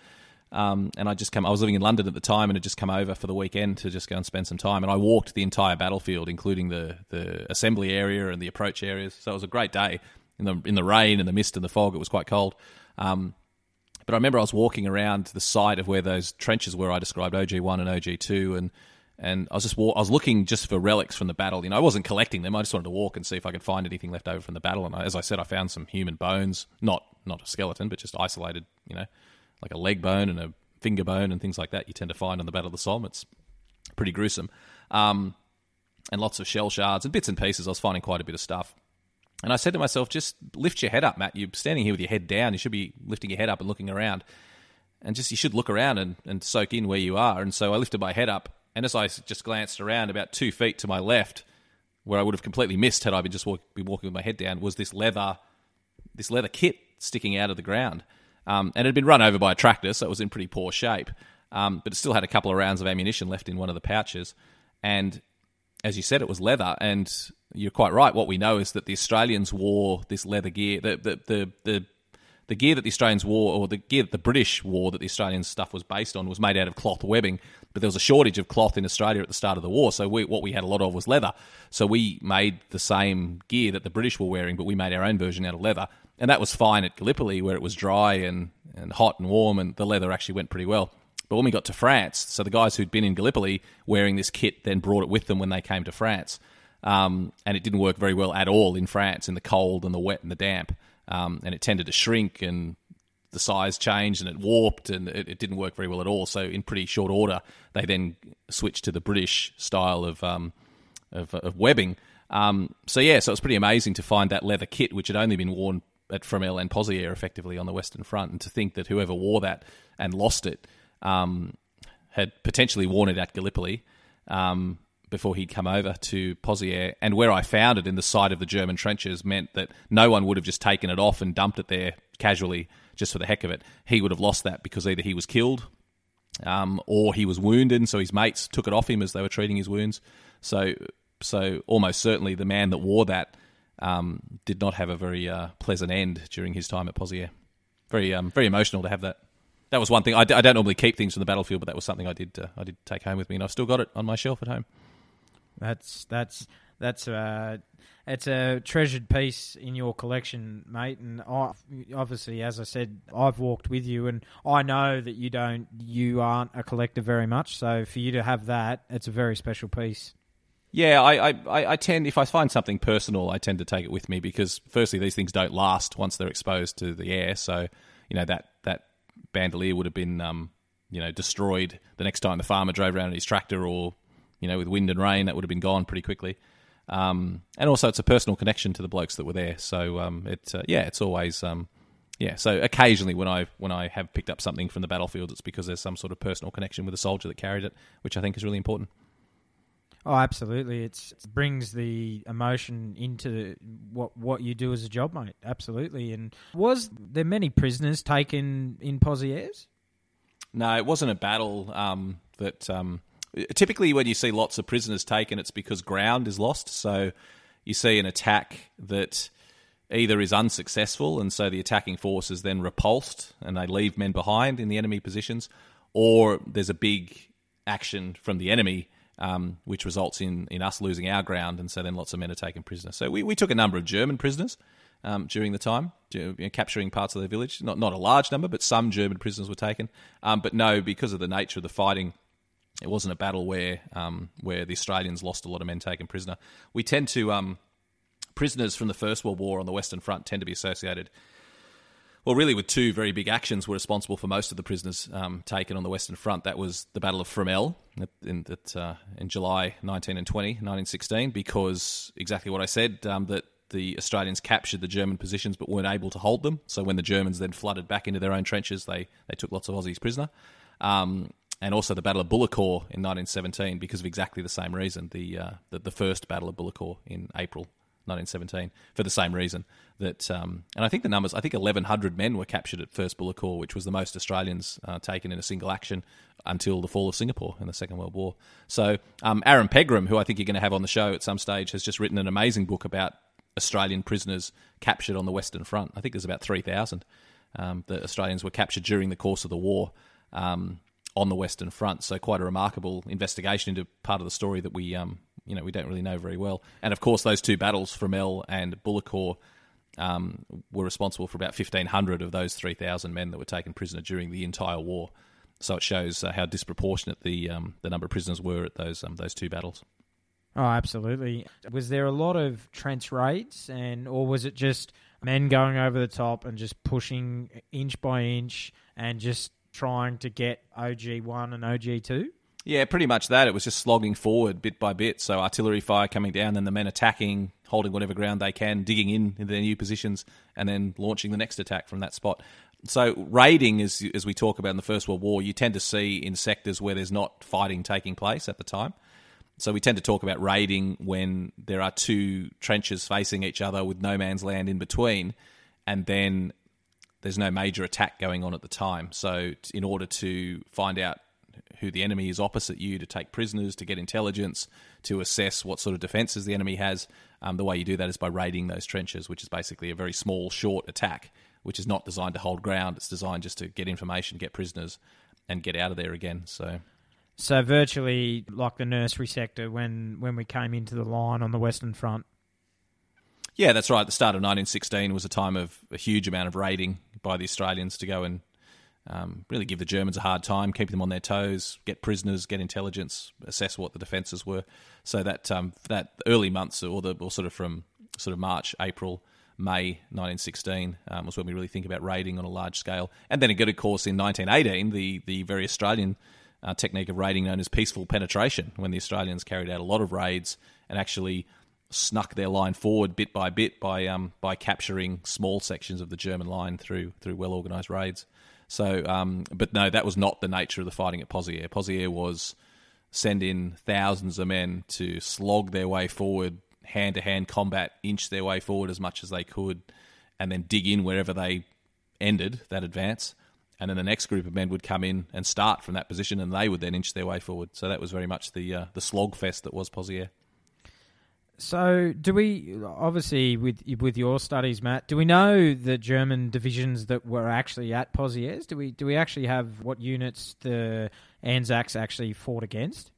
Speaker 1: Um, and I just come. I was living in London at the time, and had just come over for the weekend to just go and spend some time. And I walked the entire battlefield, including the the assembly area and the approach areas. So it was a great day in the in the rain and the mist and the fog. It was quite cold. Um, but I remember I was walking around the site of where those trenches were. I described OG one and OG two, and and I was just I was looking just for relics from the battle. You know, I wasn't collecting them. I just wanted to walk and see if I could find anything left over from the battle. And I, as I said, I found some human bones, not not a skeleton, but just isolated, you know, like a leg bone and a finger bone and things like that you tend to find on the Battle of the Somme. It's pretty gruesome. Um, and lots of shell shards and bits and pieces. I was finding quite a bit of stuff. And I said to myself, just lift your head up, Matt. You're standing here with your head down. You should be lifting your head up and looking around. And just, you should look around and, and soak in where you are. And so I lifted my head up. And as I just glanced around about two feet to my left, where I would have completely missed had I been just walk, been walking with my head down, was this leather, this leather kit sticking out of the ground. Um, and it had been run over by a tractor, so it was in pretty poor shape. Um, but it still had a couple of rounds of ammunition left in one of the pouches. And as you said, it was leather. And you're quite right. What we know is that the Australians wore this leather gear. The the the, the the gear that the Australians wore, or the gear that the British wore, that the Australian stuff was based on, was made out of cloth webbing. But there was a shortage of cloth in Australia at the start of the war, so we, what we had a lot of was leather. So we made the same gear that the British were wearing, but we made our own version out of leather and that was fine at Gallipoli where it was dry and, and hot and warm, and the leather actually went pretty well. But when we got to France, so the guys who'd been in Gallipoli wearing this kit then brought it with them when they came to France. Um, and it didn't work very well at all in France in the cold and the wet and the damp. Um, and it tended to shrink and the size changed and it warped and it, it, didn't work very well at all. So in pretty short order, they then switched to the British style of um, of, of, webbing. Um, so yeah, so it was pretty amazing to find that leather kit, which had only been worn at Fromelles and Pozières effectively on the Western Front, and to think that whoever wore that and lost it um, had potentially worn it at Gallipoli. Um, before he'd come over to Pozières. And where I found it in the side of the German trenches meant that no one would have just taken it off and dumped it there casually just for the heck of it. He would have lost that because either he was killed um, or he was wounded, and so his mates took it off him as they were treating his wounds. So, so almost certainly the man that wore that um, did not have a very uh, pleasant end during his time at Pozières. Very, um, very emotional to have that. That was one thing. I d- I don't normally keep things from the battlefield, but that was something I did. Uh, I did take home with me, and I've still got it on my shelf at home.
Speaker 5: That's that's that's uh, it's a treasured piece in your collection, mate. And I, obviously, as I said, I've walked with you, and I know that you don't, you aren't a collector very much. So for you to have that, it's a very special piece.
Speaker 1: Yeah, I, I, I tend if I find something personal, I tend to take it with me because firstly, these things don't last once they're exposed to the air. So you know that that bandolier would have been um, you know destroyed the next time the farmer drove around in his tractor or you know, with wind and rain, that would have been gone pretty quickly. Um, and also, it's a personal connection to the blokes that were there. So, um, it uh, yeah, it's always um, yeah. So occasionally, when I when I have picked up something from the battlefield, it's because there's some sort of personal connection with a soldier that carried it, which I think is really important.
Speaker 5: Oh, absolutely! It's, it brings the emotion into what what you do as a job, mate. Absolutely. And was there many prisoners taken in Pozières?
Speaker 1: No, it wasn't a battle um, that um, typically when you see lots of prisoners taken, it's because ground is lost. So you see an attack that either is unsuccessful, and so the attacking force is then repulsed and they leave men behind in the enemy positions, or there's a big action from the enemy. Um, which results in, in us losing our ground, and so then lots of men are taken prisoner. So we, we took a number of German prisoners um, during the time, you know, capturing parts of the village. Not not a large number, but some German prisoners were taken. Um, but no, because of the nature of the fighting, it wasn't a battle where um, where the Australians lost a lot of men taken prisoner. We tend to um, prisoners from the First World War on the Western Front tend to be associated. Well, really, with two very big actions were responsible for most of the prisoners um, taken on the Western Front. That was the Battle of Fromelles in, uh, in July 19 and 20, 1916, because exactly what I said, um, that the Australians captured the German positions but weren't able to hold them. So when the Germans then flooded back into their own trenches, they, they took lots of Aussies prisoner. Um, and also the Battle of Bullecourt in 1917 because of exactly the same reason. The uh, the, the, first Battle of Bullecourt in April 1917 for the same reason that, um, and I think the numbers, I think 1,100 men were captured at First Bullecourt, which was the most Australians uh, taken in a single action until the fall of Singapore in the Second World War. So um, Aaron Pegram, who I think you're going to have on the show at some stage, has just written an amazing book about Australian prisoners captured on the Western Front. I think there's about 3,000 um, that Australians were captured during the course of the war. Um, on the Western Front. So quite a remarkable investigation into part of the story that we, um, you know, we don't really know very well. And of course, those two battles, Fromelles and Bullecourt, um, were responsible for about 1,500 of those 3,000 men that were taken prisoner during the entire war. So it shows uh, how disproportionate the um, the number of prisoners were at those um, those two battles.
Speaker 5: Oh, absolutely. Was there a lot of trench raids, and or was it just men going over the top and just pushing inch by inch and just trying to get OG1 and OG2?
Speaker 1: Yeah, pretty much that. It was just slogging forward bit by bit. So artillery fire coming down, then the men attacking, holding whatever ground they can, digging in in their new positions, and then launching the next attack from that spot. So raiding, as as we talk about in the First World War, you tend to see in sectors where there's not fighting taking place at the time. So we tend to talk about raiding when there are two trenches facing each other with no man's land in between, and then there's no major attack going on at the time. So, in order to find out who the enemy is opposite you, to take prisoners, to get intelligence, to assess what sort of defences the enemy has, um, the way you do that is by raiding those trenches, which is basically a very small, short attack, which is not designed to hold ground. It's designed just to get information, get prisoners, and get out of there again. So.
Speaker 5: So virtually like the nursery sector when, when we came into the line on the Western Front.
Speaker 1: Yeah, that's right. The start of 1916 was a time of a huge amount of raiding by the Australians to go and um, really give the Germans a hard time, keep them on their toes, get prisoners, get intelligence, assess what the defences were. So that um, that early months, or the or sort of from sort of March, April, May 1916 um, was when we really think about raiding on a large scale. And then again, of course, in 1918, the the very Australian uh, technique of raiding known as peaceful penetration, when the Australians carried out a lot of raids and actually snuck their line forward bit by bit by um, by capturing small sections of the German line through through well organised raids. So, um, but no, that was not the nature of the fighting at Pozieres. Pozieres was send in thousands of men to slog their way forward, hand to hand combat, inch their way forward as much as they could, and then dig in wherever they ended that advance. And then the next group of men would come in and start from that position, and they would then inch their way forward. So that was very much the uh, the slog fest that was Pozieres.
Speaker 5: So, do we obviously with with your studies, Matt? Do we know the German divisions that were actually at Pozieres? Do we do we actually have what units the Anzacs actually fought against?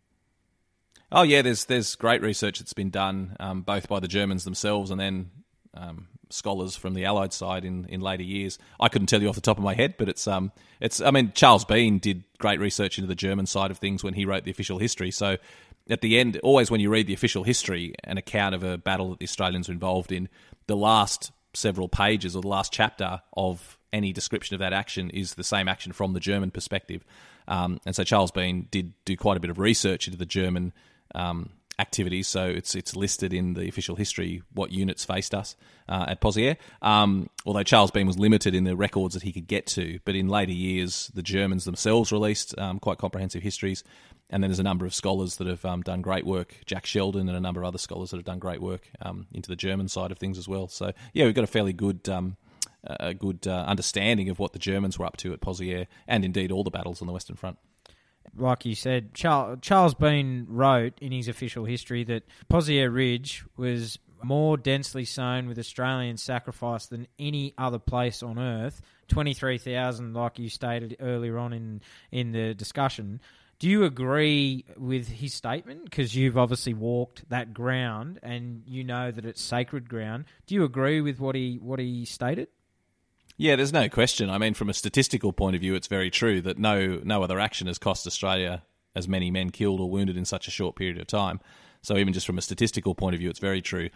Speaker 1: Oh yeah, there's there's great research that's been done um, both by the Germans themselves and then um, scholars from the Allied side in, in later years. I couldn't tell you off the top of my head, but it's um it's I mean Charles Bean did great research into the German side of things when he wrote the official history. So at the end, always when you read the official history, an account of a battle that the Australians were involved in, the last several pages or the last chapter of any description of that action is the same action from the German perspective. Um, and so Charles Bean did do quite a bit of research into the German um, activities. So it's it's listed in the official history what units faced us uh, at Pozieres. Um, although Charles Bean was limited in the records that he could get to, but in later years the Germans themselves released um, quite comprehensive histories. And then there's a number of scholars that have um, done great work, Jack Sheldon and a number of other scholars that have done great work um, into the German side of things as well. So yeah, we've got a fairly good um, a good uh, understanding of what the Germans were up to at Pozieres, and indeed all the battles on the Western Front
Speaker 5: like you said, Charles, Charles Bean wrote in his official history that Pozieres Ridge was more densely sown with Australian sacrifice than any other place on earth. 23,000, like you stated earlier on in, in the discussion. Do you agree with his statement? Because you've obviously walked that ground and you know that it's sacred ground. Do you agree with what he what he stated?
Speaker 1: Yeah, there's no question. I mean, from a statistical point of view, it's very true that no no other action has cost Australia as many men killed or wounded in such a short period of time. So even just from a statistical point of view, it's very true.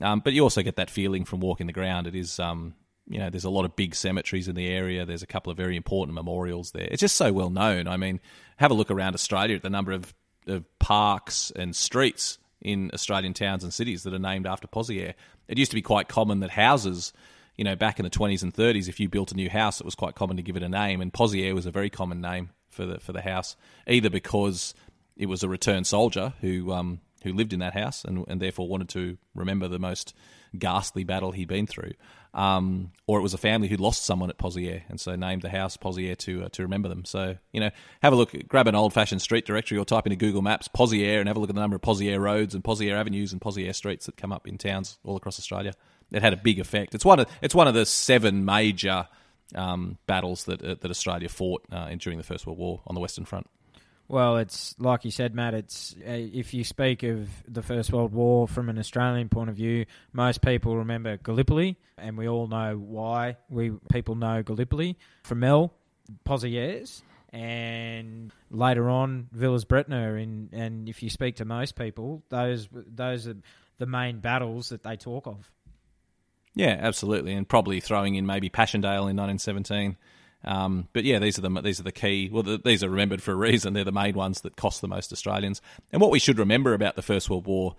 Speaker 1: Um, but you also get that feeling from walking the ground. It is, um, you know, there's a lot of big cemeteries in the area. There's a couple of very important memorials there. It's just so well known. I mean, have a look around Australia at the number of, of parks and streets in Australian towns and cities that are named after Pozieres. It used to be quite common that houses you know, back in the 20s and 30s, if you built a new house, it was quite common to give it a name, and Pozieres was a very common name for the for the house, either because it was a returned soldier who um, who lived in that house and, and therefore wanted to remember the most ghastly battle he'd been through, um, or it was a family who lost someone at Pozieres and so named the house Pozieres to uh, to remember them. So you know, have a look, grab an old fashioned street directory or type into Google Maps Pozieres and have a look at the number of Pozieres roads and Pozieres avenues and Pozieres streets that come up in towns all across Australia it had a big effect. It's one of it's one of the seven major um, battles that uh, that Australia fought uh, during the First World War on the Western Front.
Speaker 5: Well, it's like you said, Matt. It's uh, if you speak of the First World War from an Australian point of view, most people remember Gallipoli, and we all know why. We people know Gallipoli, Fromelles, Pozieres, and later on Villers-Bretonneux. And and if you speak to most people, those those are the main battles that they talk of.
Speaker 1: Yeah, absolutely, and probably throwing in maybe Passchendaele in 1917. Um, but yeah, these are the these are the key. Well, the, these are remembered for a reason. They're the main ones that cost the most Australians. And what we should remember about the First World War,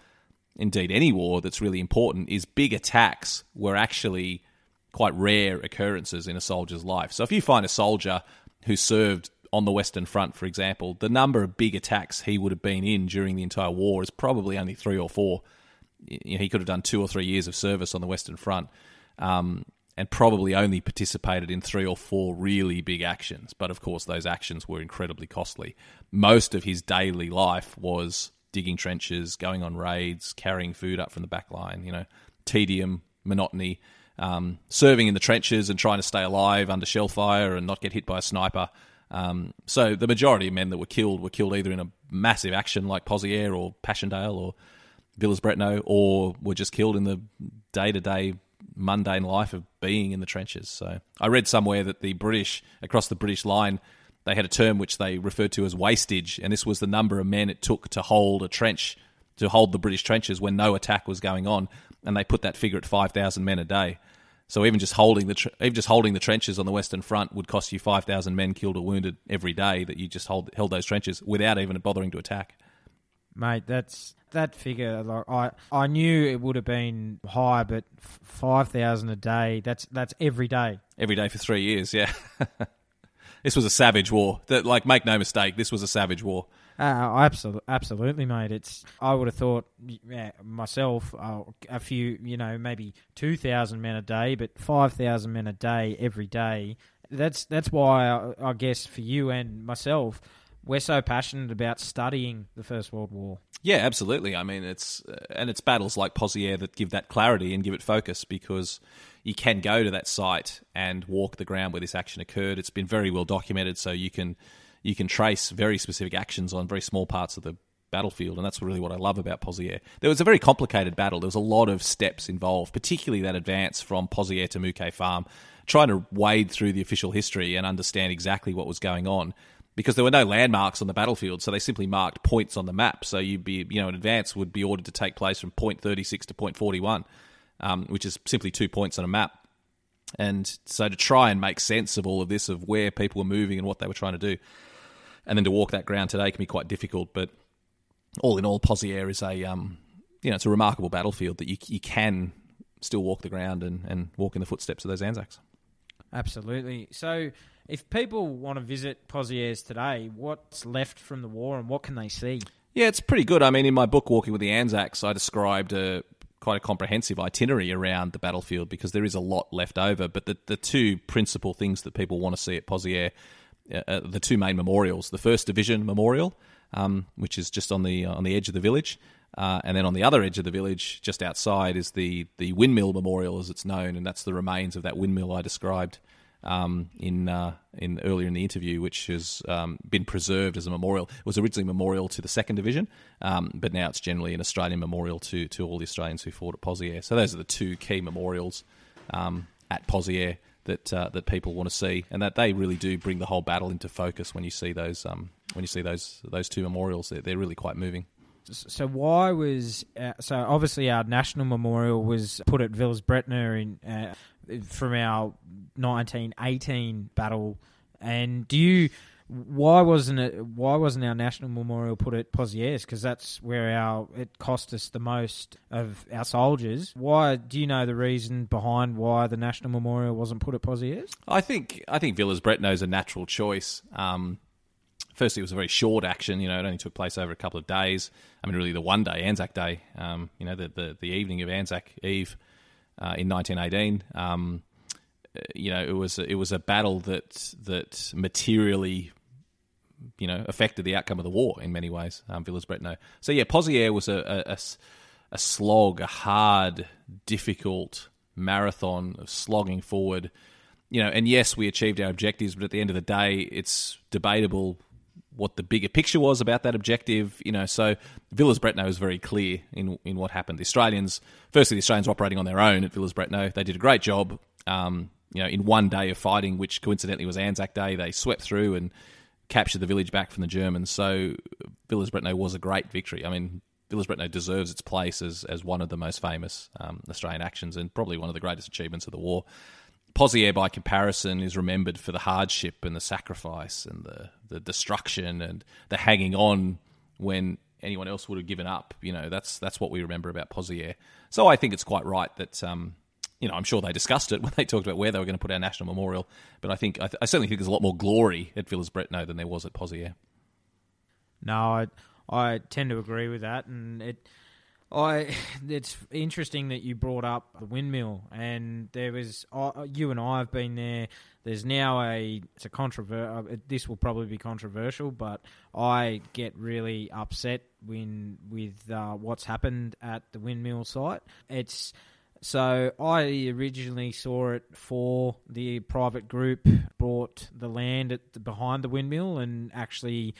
Speaker 1: indeed any war that's really important, is big attacks were actually quite rare occurrences in a soldier's life. So if you find a soldier who served on the Western Front, for example, the number of big attacks he would have been in during the entire war is probably only three or four you know, he could have done two or three years of service on the Western Front. Um, and probably only participated in three or four really big actions. But of course, those actions were incredibly costly. Most of his daily life was digging trenches, going on raids, carrying food up from the back line, you know, tedium, monotony, um, serving in the trenches and trying to stay alive under shell fire and not get hit by a sniper. Um, so the majority of men that were killed were killed either in a massive action like Pozieres or Passchendaele or Villers-Bretonneux or were just killed in the day to day mundane life of being in the trenches. So I read somewhere that the British across the British line they had a term which they referred to as wastage, and this was the number of men it took to hold a trench, to hold the British trenches when no attack was going on, and they put that figure at five thousand men a day. So even just holding the tr- even just holding the trenches on the Western Front would cost you five thousand men killed or wounded every day that you just hold, held those trenches without even bothering to attack.
Speaker 5: Mate, that's that figure. Like I, I knew it would have been high, but five thousand a day. That's that's every day.
Speaker 1: Every day for three years. Yeah. this was a savage war. That, like, make no mistake, this was a savage war.
Speaker 5: Uh, absolutely, absolutely, mate. It's. I would have thought yeah, myself uh, a few, you know, maybe two thousand men a day, but five thousand men a day every day. That's that's why I, I guess for you and myself, we're so passionate about studying the First World War.
Speaker 1: Yeah, absolutely. I mean, it's uh, and it's battles like Pozieres that give that clarity and give it focus because you can go to that site and walk the ground where this action occurred. It's been very well documented, so you can you can trace very specific actions on very small parts of the battlefield, and that's really what I love about Pozieres. There was a very complicated battle. There was a lot of steps involved, particularly that advance from Pozieres to Mouquet Farm, trying to wade through the official history and understand exactly what was going on. Because there were no landmarks on the battlefield, so they simply marked points on the map. So you'd be, you know, an advance would be ordered to take place from point 36 to point 41 um, which is simply two points on a map. And so to try and make sense of all of this, of where people were moving and what they were trying to do, and then to walk that ground today can be quite difficult. But all in all, Pozieres is a um, you know it's a remarkable battlefield that you you can still walk the ground and, and walk in the footsteps of those Anzacs.
Speaker 5: Absolutely. So, if people want to visit Pozieres today, what's left from the war and what can they see?
Speaker 1: Yeah, it's pretty good. I mean, in my book, Walking with the Anzacs, I described a quite a comprehensive itinerary around the battlefield because there is a lot left over. But the, the two principal things that people want to see at Pozieres, uh, uh, the two main memorials, the First Division Memorial, um, which is just on the on the edge of the village, uh, and then on the other edge of the village, just outside, is the the Windmill Memorial, as it's known, and that's the remains of that windmill I described um, in uh, in earlier in the interview, which has um, been preserved as a memorial. It was originally a memorial to the second division, um, but now it's generally an Australian memorial to to all the Australians who fought at Pozieres. So those are the two key memorials um, at Pozieres that uh, that people want to see, and that they really do bring the whole battle into focus when you see those um, when you see those those two memorials. They're, they're really quite moving.
Speaker 5: So why was uh, so obviously our national memorial was put at Villers-Bretonneux in uh, from our 1918 battle. And do you? Why wasn't it? Why wasn't our national memorial put at Pozieres? Because that's where our it cost us the most of our soldiers. Why? Do you know the reason behind why the national memorial wasn't put at Pozieres?
Speaker 1: I think I think Villers-Bretonneux is a natural choice. Um, firstly, it was a very short action. You know, it only took place over a couple of days. I mean, really, the one day Anzac Day. Um, you know, the, the, the evening of Anzac Eve uh, in 1918. Um, you know, it was it was a battle that that materially, you know, affected the outcome of the war in many ways. Um, Villers-Bretonneux. So yeah, Pozieres was a, a, a slog, a hard, difficult marathon of slogging forward. You know, and yes, we achieved our objectives, but at the end of the day, it's debatable what the bigger picture was about that objective. You know, so Villers-Bretonneux was very clear in in what happened. The Australians, firstly, the Australians were operating on their own at Villers-Bretonneux. They did a great job. Um, you know, in one day of fighting, which coincidentally was Anzac Day, they swept through and captured the village back from the Germans. So Villers-Bretonneux was a great victory. I mean, Villers-Bretonneux deserves its place as, as one of the most famous um, Australian actions and probably one of the greatest achievements of the war. Pozieres, by comparison, is remembered for the hardship and the sacrifice and the, the destruction and the hanging on when anyone else would have given up. You know, that's that's what we remember about Pozieres. So I think it's quite right that um, you know, I'm sure they discussed it when they talked about where they were going to put our national memorial. But I think I, th- I certainly think there's a lot more glory at Villers-Bretonneux than there was at Pozieres.
Speaker 5: No, I I tend to agree with that, and it. I it's interesting that you brought up the windmill, and there was uh, you and I have been there. There's now a it's a controversial. Uh, this will probably be controversial, but I get really upset when with uh, what's happened at the windmill site. It's so I originally saw it for the private group bought the land at the, behind the windmill and actually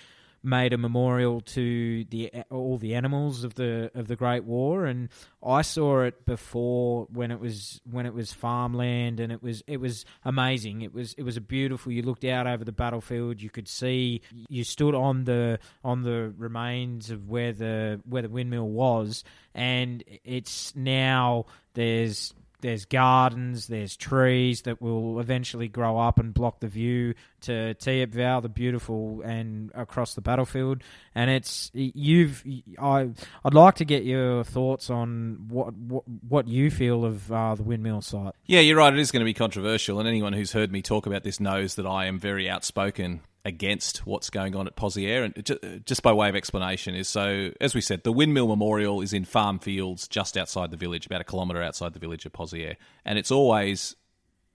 Speaker 5: made a memorial to the all the animals of the of the Great War, and I saw it before when it was when it was farmland, and it was it was amazing. It was it was a beautiful. You looked out over the battlefield, you could see. You stood on the on the remains of where the where the windmill was, and it's now there's there's gardens, there's trees that will eventually grow up and block the view to Thiepval, the beautiful, and across the battlefield. And it's you've I I'd like to get your thoughts on what what, what you feel of uh, the windmill site.
Speaker 1: Yeah, you're right. It is going to be controversial, and anyone who's heard me talk about this knows that I am very outspoken against what's going on at Pozières. And just by way of explanation, is so as we said, the Windmill Memorial is in farm fields just outside the village, about a kilometre outside the village of Pozières, and it's always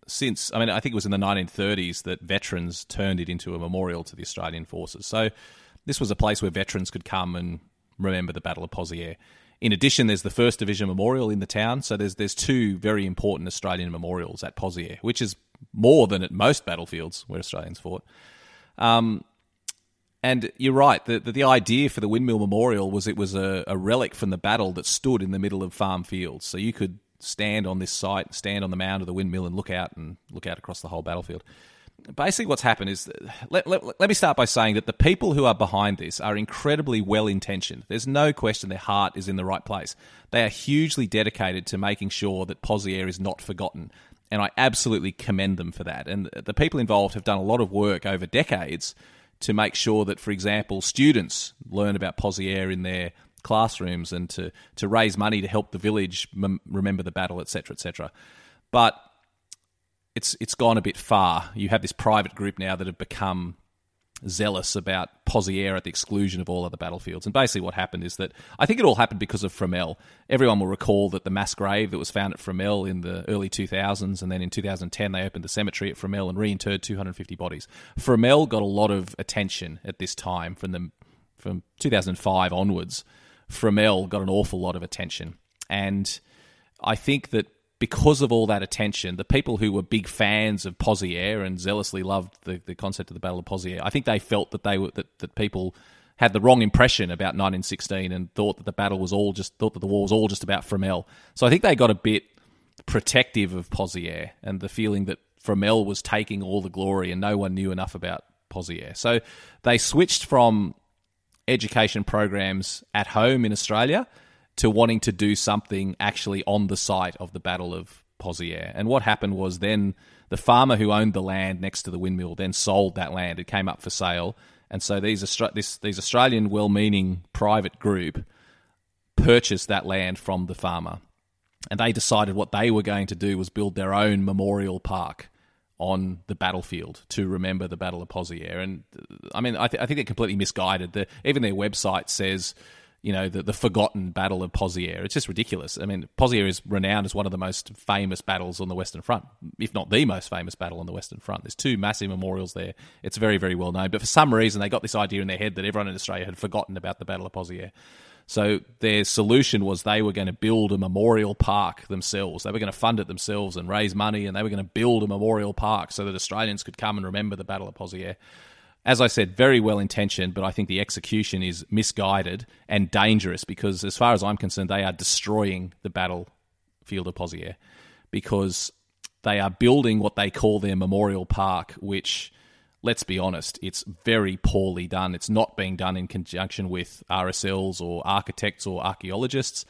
Speaker 1: since I mean I think it was in the 1930s that veterans turned it into a memorial to the Australian forces. So this was a place where veterans could come and remember the Battle of Pozières. In addition, there's the First Division Memorial in the town, so there's there's two very important Australian memorials at Pozières, which is more than at most battlefields where Australians fought. Um, and you're right. The, the, the idea for the windmill memorial was it was a, a relic from the battle that stood in the middle of farm fields. So you could stand on this site, stand on the mound of the windmill, and look out and look out across the whole battlefield. Basically, what's happened is let, let, let me start by saying that the people who are behind this are incredibly well intentioned. There's no question their heart is in the right place. They are hugely dedicated to making sure that Pozières is not forgotten and I absolutely commend them for that. And the people involved have done a lot of work over decades to make sure that, for example, students learn about Pozières in their classrooms and to, to raise money to help the village mem- remember the battle, etc., etc. But it's it's gone a bit far. You have this private group now that have become zealous about Pozières at the exclusion of all other battlefields. And basically, what happened is that I think it all happened because of Fromelles. Everyone will recall that the mass grave that was found at Fromelles in the early 2000s, and then in 2010 they opened the cemetery at Fromelles and reinterred 250 bodies. Fromelles got a lot of attention at this time from the from 2005 onwards. Fromelles got an awful lot of attention, and I think that because of all that attention, the people who were big fans of Pozières and zealously loved the, the concept of the Battle of Pozières, I think they felt that they were that, that people had the wrong impression about 1916 and thought that the battle was all just thought that the war was all just about Fromelles. So I think they got a bit protective of Pozières and the feeling that Fromelles was taking all the glory and no one knew enough about Pozières. So they switched from education programs at home in Australia to wanting to do something actually on the site of the Battle of Pozières. And what happened was then the farmer who owned the land next to the windmill then sold that land. It came up for sale. And so these, this, these Australian well meaning private group purchased that land from the farmer. And they decided what they were going to do was build their own memorial park on the battlefield to remember the Battle of Pozières. And uh, I mean, I, th- I think they're completely misguided. The, even their website says you know, the, the forgotten Battle of Pozières. It's just ridiculous. I mean, Pozières is renowned as one of the most famous battles on the Western Front, if not the most famous battle on the Western Front. There's two massive memorials there. It's very, very well known. But for some reason, they got this idea in their head that everyone in Australia had forgotten about the Battle of Pozières. So their solution was they were going to build a memorial park themselves. They were going to fund it themselves and raise money, and they were going to build a memorial park so that Australians could come and remember the Battle of Pozières as I said, very well intentioned, but I think the execution is misguided and dangerous because, as far as I'm concerned, they are destroying the battlefield of Pozières because they are building what they call their memorial park, which, let's be honest, it's very poorly done. It's not being done in conjunction with RSLs or architects or archaeologists.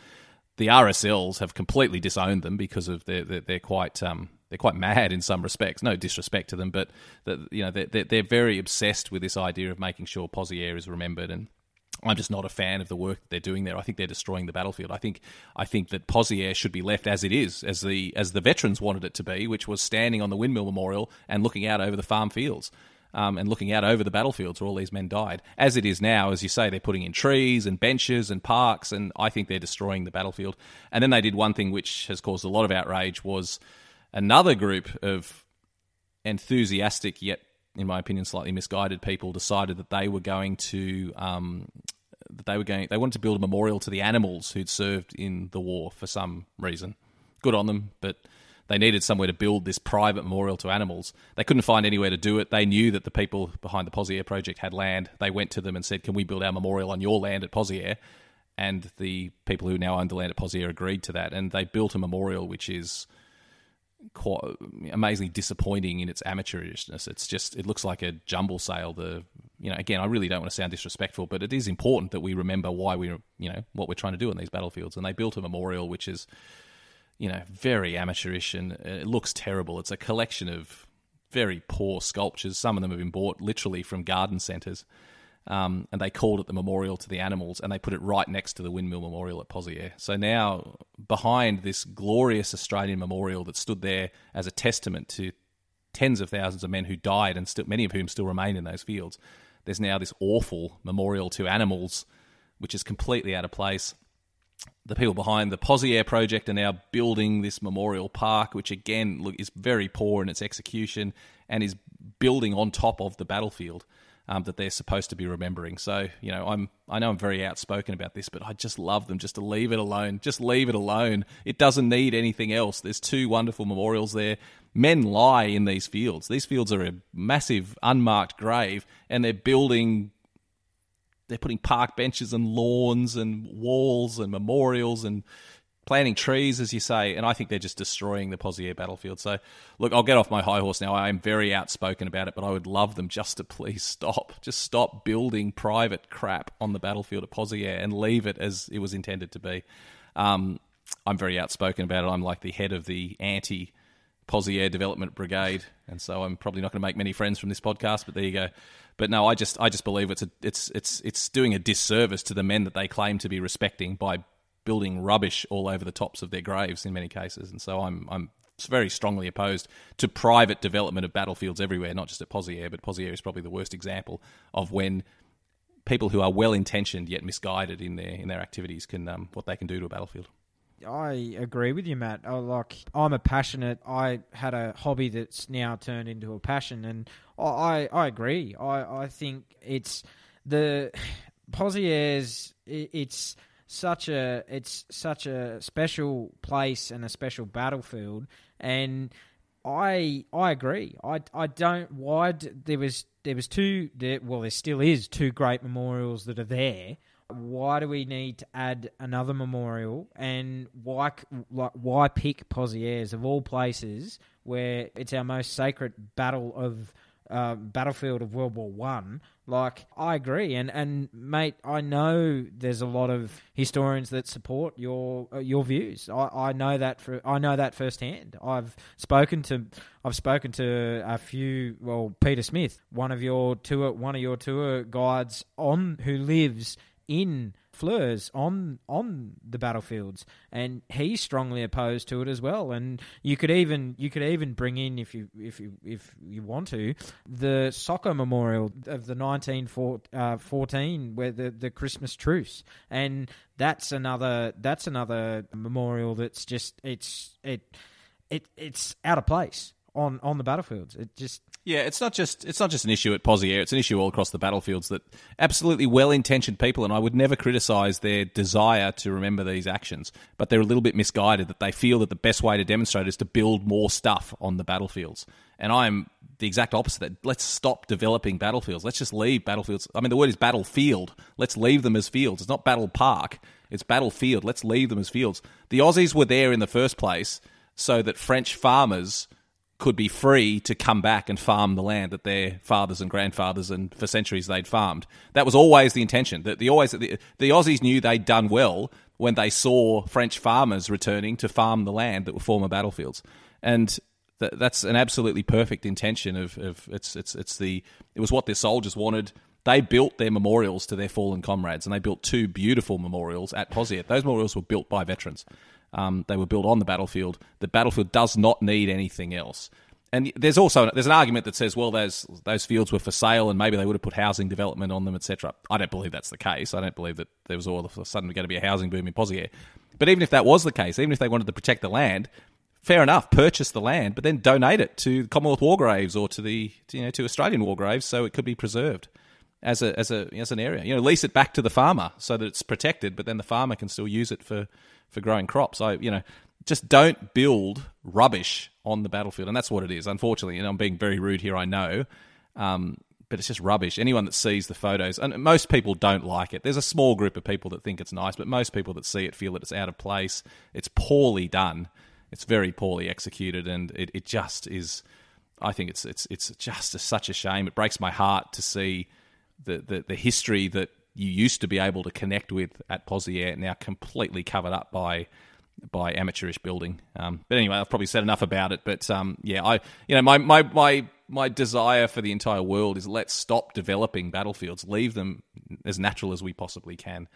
Speaker 1: The RSLs have completely disowned them because of they're quite um, they're quite mad in some respects. No disrespect to them, but that you know they're, they're very obsessed with this idea of making sure Pozières is remembered and. I'm just not a fan of the work they're doing there. I think they're destroying the battlefield. I think I think that Pozières should be left as it is, as the as the veterans wanted it to be, which was standing on the windmill memorial and looking out over the farm fields. Um, and looking out over the battlefields where all these men died. As it is now, as you say, they're putting in trees and benches and parks, and I think they're destroying the battlefield. And then they did one thing which has caused a lot of outrage was another group of enthusiastic yet in my opinion slightly misguided people decided that they were going to um, that they were going they wanted to build a memorial to the animals who'd served in the war for some reason good on them but they needed somewhere to build this private memorial to animals. They couldn't find anywhere to do it. They knew that the people behind the Pozières project had land. They went to them and said, "Can we build our memorial on your land at Pozières?" And the people who now own the land at Pozières agreed to that, and they built a memorial which is quite amazingly disappointing in its amateurishness. It's just it looks like a jumble sale. The you know again, I really don't want to sound disrespectful, but it is important that we remember why we you know what we're trying to do on these battlefields. And they built a memorial which is you know very amateurish and uh, it looks terrible. It's a collection of very poor sculptures. Some of them have been bought literally from garden centres. Um, and they called it the Memorial to the Animals, and they put it right next to the Windmill Memorial at Pozières. So now, behind this glorious Australian memorial that stood there as a testament to tens of thousands of men who died, and still, many of whom still remain in those fields, there's now this awful memorial to animals, which is completely out of place. The people behind the Pozières project are now building this memorial park, which again look, is very poor in its execution and is building on top of the battlefield um, that they're supposed to be remembering. So, you know, I'm I know I'm very outspoken about this, but I just love them just to leave it alone. Just leave it alone. It doesn't need anything else. There's two wonderful memorials there. Men lie in these fields. These fields are a massive unmarked grave, and they're building. They're putting park benches and lawns and walls and memorials and planting trees, as you say, and I think they're just destroying the Pozières battlefield. So, look, I'll get off my high horse now. I am very outspoken about it, but I would love them just to please stop. Just stop building private crap on the battlefield at Pozières and leave it as it was intended to be. Um, I'm very outspoken about it. I'm like the head of the anti Pozières Development Brigade, and so I'm probably not going to make many friends from this podcast. But there you go. But no, I just I just believe it's a, it's it's it's doing a disservice to the men that they claim to be respecting by building rubbish all over the tops of their graves in many cases. And so I'm I'm very strongly opposed to private development of battlefields everywhere, not just at Pozières, but Pozières is probably the worst example of when people who are well intentioned yet misguided in their in their activities can um, what they can do to a battlefield.
Speaker 5: I agree with you, Matt. I, like I'm a passionate. I had a hobby that's now turned into a passion, and I I, I agree. I I think it's the Pozieres. It's such a it's such a special place and a special battlefield and I I agree. I I don't why there was there was two there well there still is two great memorials that are there. Why do we need to add another memorial and why like why pick Pozieres of all places where it's our most sacred battle of uh, battlefield of World War One. Like I agree, and and mate, I know there's a lot of historians that support your uh, your views. I, I know that for I know that firsthand. I've spoken to I've spoken to a few. Well, Peter Smith, one of your tour one of your tour guides on who lives in Flers on on the battlefields, and he's strongly opposed to it as well. And you could even you could even bring in if you if you if you want to the soccer memorial of the nineteen uh, fourteen where the the Christmas truce, and that's another that's another memorial that's just it's it it it's out of place on on the battlefields. It just
Speaker 1: yeah, it's not just it's not just an issue at Pozières. It's an issue all across the battlefields that absolutely well-intentioned people, and I would never criticise their desire to remember these actions, but they're a little bit misguided that they feel that the best way to demonstrate is to build more stuff on the battlefields. And I'm the exact opposite. That let's stop developing battlefields. Let's just leave battlefields. I mean, the word is battlefield. Let's leave them as fields. It's not battle park. It's battlefield. Let's leave them as fields. The Aussies were there in the first place so that French farmers could be free to come back and farm the land that their fathers and grandfathers and for centuries they'd farmed. That was always the intention. That the always the, the Aussies knew they'd done well when they saw French farmers returning to farm the land that were former battlefields, and th- that's an absolutely perfect intention of, of it's it's it's the it was what their soldiers wanted. They built their memorials to their fallen comrades, and they built two beautiful memorials at Pozières. Those memorials were built by veterans. Um, they were built on the battlefield. The battlefield does not need anything else. And there's also there's an argument that says, well, those those fields were for sale, and maybe they would have put housing development on them, etc. I don't believe that's the case. I don't believe that there was all of a sudden going to be a housing boom in Pozières. But even if that was the case, even if they wanted to protect the land, fair enough, purchase the land, but then donate it to Commonwealth war graves or to the you know to Australian war graves, so it could be preserved as a as a as an area. You know, lease it back to the farmer so that it's protected, but then the farmer can still use it for for growing crops. I, you know, just don't build rubbish on the battlefield, and that's what it is. Unfortunately, and I'm being very rude here, I know, um, but it's just rubbish. Anyone that sees the photos, and most people don't like it. There's a small group of people that think it's nice, but most people that see it feel that it's out of place. It's poorly done. It's very poorly executed, and it, it just is. I think it's it's it's just a, such a shame. It breaks my heart to see the, the, the history that you used to be able to connect with at Pozières now completely covered up by by amateurish building. Um, but anyway, I've probably said enough about it. But um, yeah, I you know my, my my my desire for the entire world is let's stop developing battlefields, leave them as natural as we possibly can.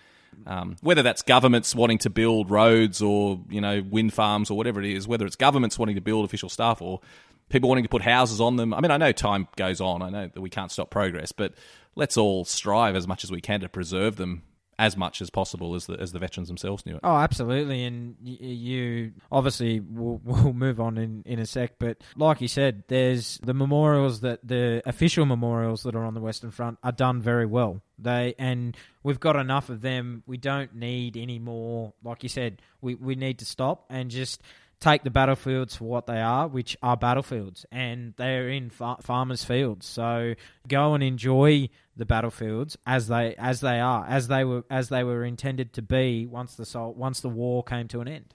Speaker 1: Um, whether that's governments wanting to build roads or you know wind farms or whatever it is, whether it's governments wanting to build official stuff or people wanting to put houses on them. I mean, I know time goes on. I know that we can't stop progress, but let's all strive as much as we can to preserve them as much as possible as the as the veterans themselves knew it.
Speaker 5: Oh, absolutely, and y- you obviously we'll, we'll move on in, in a sec, but like you said, there's the memorials that the official memorials that are on the Western Front are done very well. They and we've got enough of them. We don't need any more. Like you said, we we need to stop and just take the battlefields for what they are, which are battlefields, and they're in far- farmers' fields. So go and enjoy the battlefields as they as they are, as they were as they were intended to be once the once the war came to an end.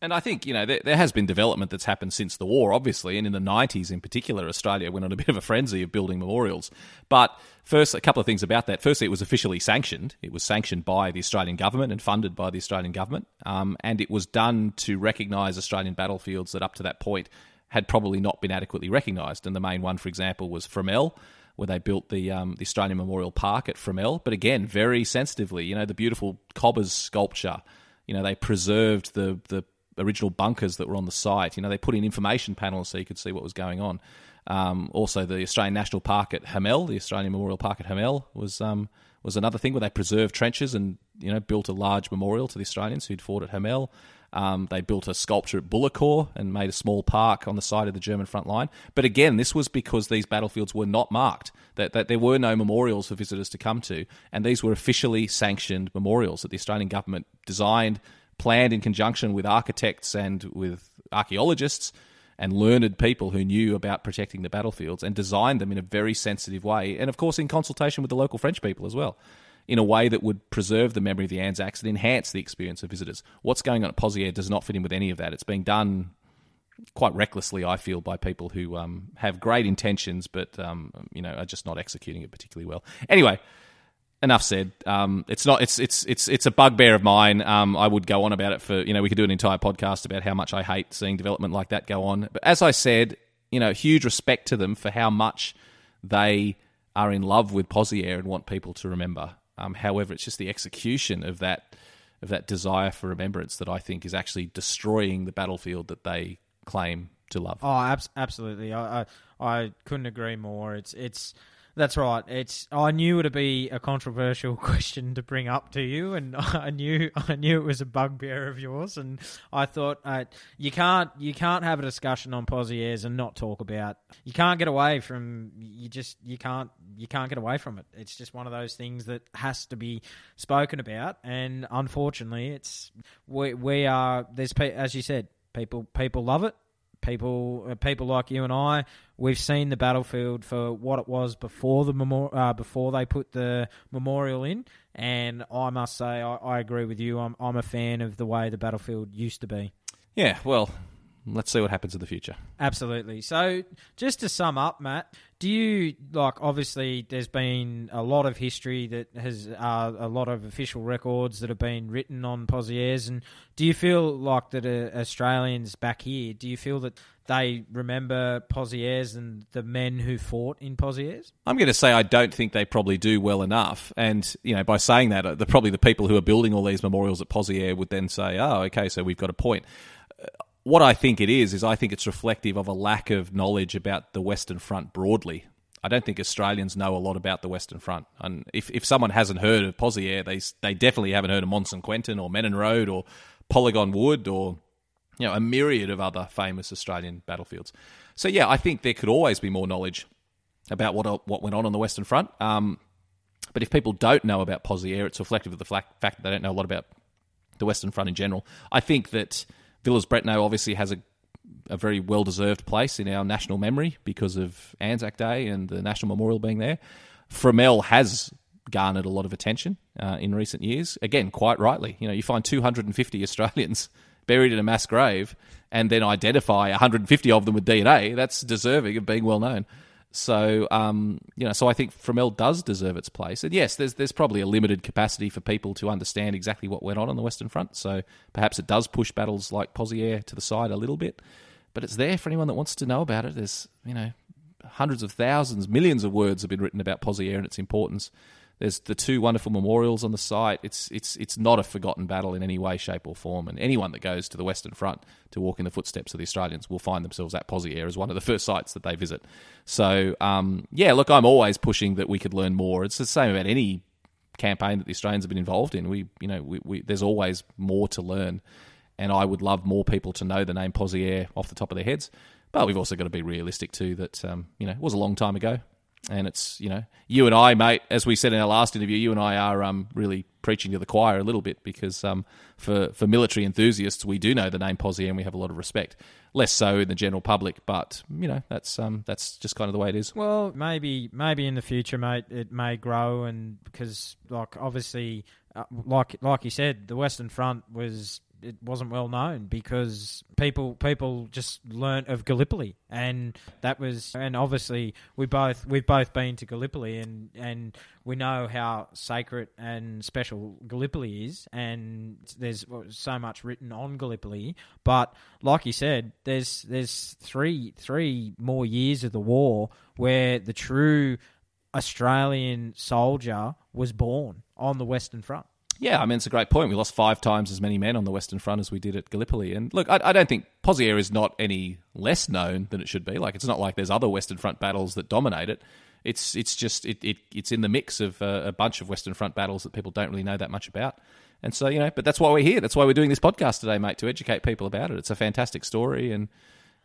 Speaker 1: And I think, you know, there, there, has been development that's happened since the war, obviously, and in the 90s in particular, Australia went on a bit of a frenzy of building memorials. But first, a couple of things about that. Firstly, it was officially sanctioned. It was sanctioned by the Australian government and funded by the Australian government. Um, and it was done to recognise Australian battlefields that up to that point had probably not been adequately recognised. And the main one, for example, was Fromelles where they built the um, the Australian Memorial Park at Fromelles. But again, very sensitively, you know, the beautiful Cobbers sculpture. You know, they preserved the the original bunkers that were on the site. You know, they put in information panels so you could see what was going on. Um, also, the Australian National Park at Hamel, the Australian Memorial Park at Hamel, was um, was another thing where they preserved trenches and you know built a large memorial to the Australians who'd fought at Hamel. Um, they built a sculpture at Bullecourt and made a small park on the side of the German front line. But again, this was because these battlefields were not marked, that, that there were no memorials for visitors to come to. And these were officially sanctioned memorials that the Australian government designed, planned in conjunction with architects and with archaeologists and learned people who knew about protecting the battlefields and designed them in a very sensitive way. And of course, in consultation with the local French people as well, in a way that would preserve the memory of the Anzacs and enhance the experience of visitors. What's going on at Pozières does not fit in with any of that. It's being done quite recklessly, I feel, by people who um, have great intentions, but um, you know are just not executing it particularly well. Anyway, enough said. Um, it's not. It's it's it's it's a bugbear of mine. Um, I would go on about it for you know we could do an entire podcast about how much I hate seeing development like that go on. But as I said, you know, huge respect to them for how much they are in love with Pozières and want people to remember. Um, however, it's just the execution of that of that desire for remembrance that I think is actually destroying the battlefield that they claim to love.
Speaker 5: Oh, abs- absolutely. I, I I couldn't agree more. It's it's that's right. It's I knew it'd be a controversial question to bring up to you, and I knew I knew it was a bugbear of yours, and I thought uh, you can't you can't have a discussion on Pozières and not talk about. You can't get away from you just you can't you can't get away from it. It's just one of those things that has to be spoken about, and unfortunately, it's we we are there's as you said people people love it people uh, people like you and I, we've seen the battlefield for what it was before the memor- uh, before they put the memorial in, and I must say I, I agree with you. I'm I'm a fan of the way the battlefield used to be.
Speaker 1: Yeah, well, let's see what happens in the future.
Speaker 5: Absolutely. So, just to sum up, Matt, do you like? Obviously, there's been a lot of history that has uh, a lot of official records that have been written on Pozières, and do you feel like that uh, Australians back here? Do you feel that they remember Pozières and the men who fought in Pozières?
Speaker 1: I'm going to say I don't think they probably do well enough, and you know, by saying that, uh, the, probably the people who are building all these memorials at Pozières would then say, "Oh, okay, so we've got a point." What I think it is is I think it's reflective of a lack of knowledge about the Western Front broadly. I don't think Australians know a lot about the Western Front, and if, if someone hasn't heard of Pozières, they they definitely haven't heard of Mont Saint Quentin or Menin Road or Polygon Wood or you know a myriad of other famous Australian battlefields. So yeah, I think there could always be more knowledge about what what went on on the Western Front. Um, but if people don't know about Pozières, it's reflective of the fact that they don't know a lot about the Western Front in general. I think that Villers Bretonneux obviously has a a very well deserved place in our national memory because of Anzac Day and the National Memorial being there. Fromelles has garnered a lot of attention uh, in recent years. Again, quite rightly. You know, you find 250 Australians buried in a mass grave and then identify 150 of them with DNA. That's deserving of being well known. So, um, you know, so I think Fromelles does deserve its place. And yes, there's there's probably a limited capacity for people to understand exactly what went on on the Western Front. So perhaps it does push battles like Pozières to the side a little bit but it's there for anyone that wants to know about it. There's, you know, hundreds of thousands, millions of words have been written about Pozières and its importance. There's the two wonderful memorials on the site. It's it's it's not a forgotten battle in any way, shape, or form. And anyone that goes to the Western Front to walk in the footsteps of the Australians will find themselves at Pozières as one of the first sites that they visit. So um, yeah, look, I'm always pushing that we could learn more. It's the same about any campaign that the Australians have been involved in. We you know we, we there's always more to learn and I would love more people to know the name Pozières off the top of their heads. But we've also got to be realistic too that um, you know it was a long time ago, and it's you know you and I, mate, as we said in our last interview, you and I are um, really preaching to the choir a little bit because um, for for military enthusiasts, we do know the name Pozières and we have a lot of respect. Less so in the general public, but you know that's um, that's just kind of the way it is.
Speaker 5: Well, maybe maybe in the future, mate, it may grow, and because like obviously, uh, like like you said, the Western Front was it wasn't well known because people people just learnt of Gallipoli, and that was and obviously we both we've both been to Gallipoli, and and we know how sacred and special Gallipoli is, and there's so much written on Gallipoli. But like you said, there's there's three three more years of the war where the true Australian soldier was born on the Western Front.
Speaker 1: Yeah, I mean, it's a great point. We lost five times as many men on the Western Front as we did at Gallipoli. And look, I, I don't think Pozières is not any less known than it should be. Like, it's not like there's other Western Front battles that dominate it. It's it's just it, it it's in the mix of uh, a bunch of Western Front battles that people don't really know that much about. And so you know, but that's why we're here. That's why we're doing this podcast today, mate, to educate people about it. It's a fantastic story, and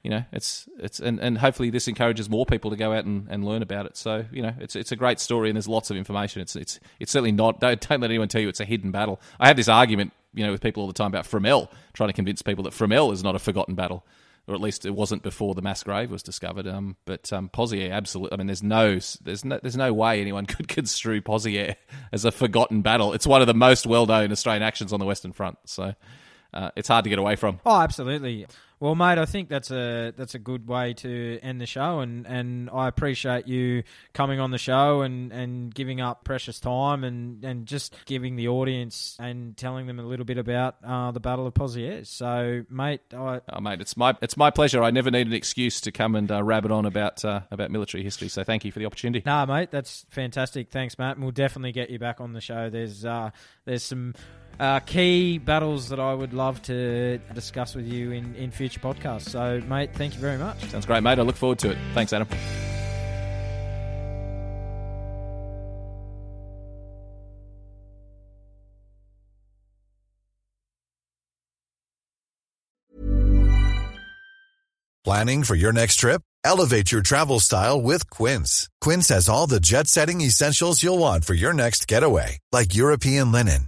Speaker 1: you know, it's it's and, and hopefully this encourages more people to go out and, and learn about it. So you know, it's it's a great story and there's lots of information. It's it's it's certainly not. Don't, don't let anyone tell you it's a hidden battle. I have this argument, you know, with people all the time about Fromelles, trying to convince people that Fromelles is not a forgotten battle, or at least it wasn't before the mass grave was discovered. Um, but um, absolutely. I mean, there's no there's no there's no way anyone could construe Pozières as a forgotten battle. It's one of the most well known Australian actions on the Western Front. So. Uh, it's hard to get away from.
Speaker 5: Oh, absolutely. Well, mate, I think that's a that's a good way to end the show, and, and I appreciate you coming on the show and, and giving up precious time and, and just giving the audience and telling them a little bit about uh, the Battle of Pozières. So, mate, I...
Speaker 1: oh, mate, it's my it's my pleasure. I never need an excuse to come and uh, rabbit on about uh, about military history. So, thank you for the opportunity.
Speaker 5: Nah, mate, that's fantastic. Thanks, Matt. And we'll definitely get you back on the show. There's uh, there's some uh, key battles that I would love to discuss with you in, in future podcasts. So, mate, thank you very much.
Speaker 1: Sounds great, mate. I look forward to it. Thanks, Adam.
Speaker 6: Planning for your next trip? Elevate your travel style with Quince. Quince has all the jet setting essentials you'll want for your next getaway, like European linen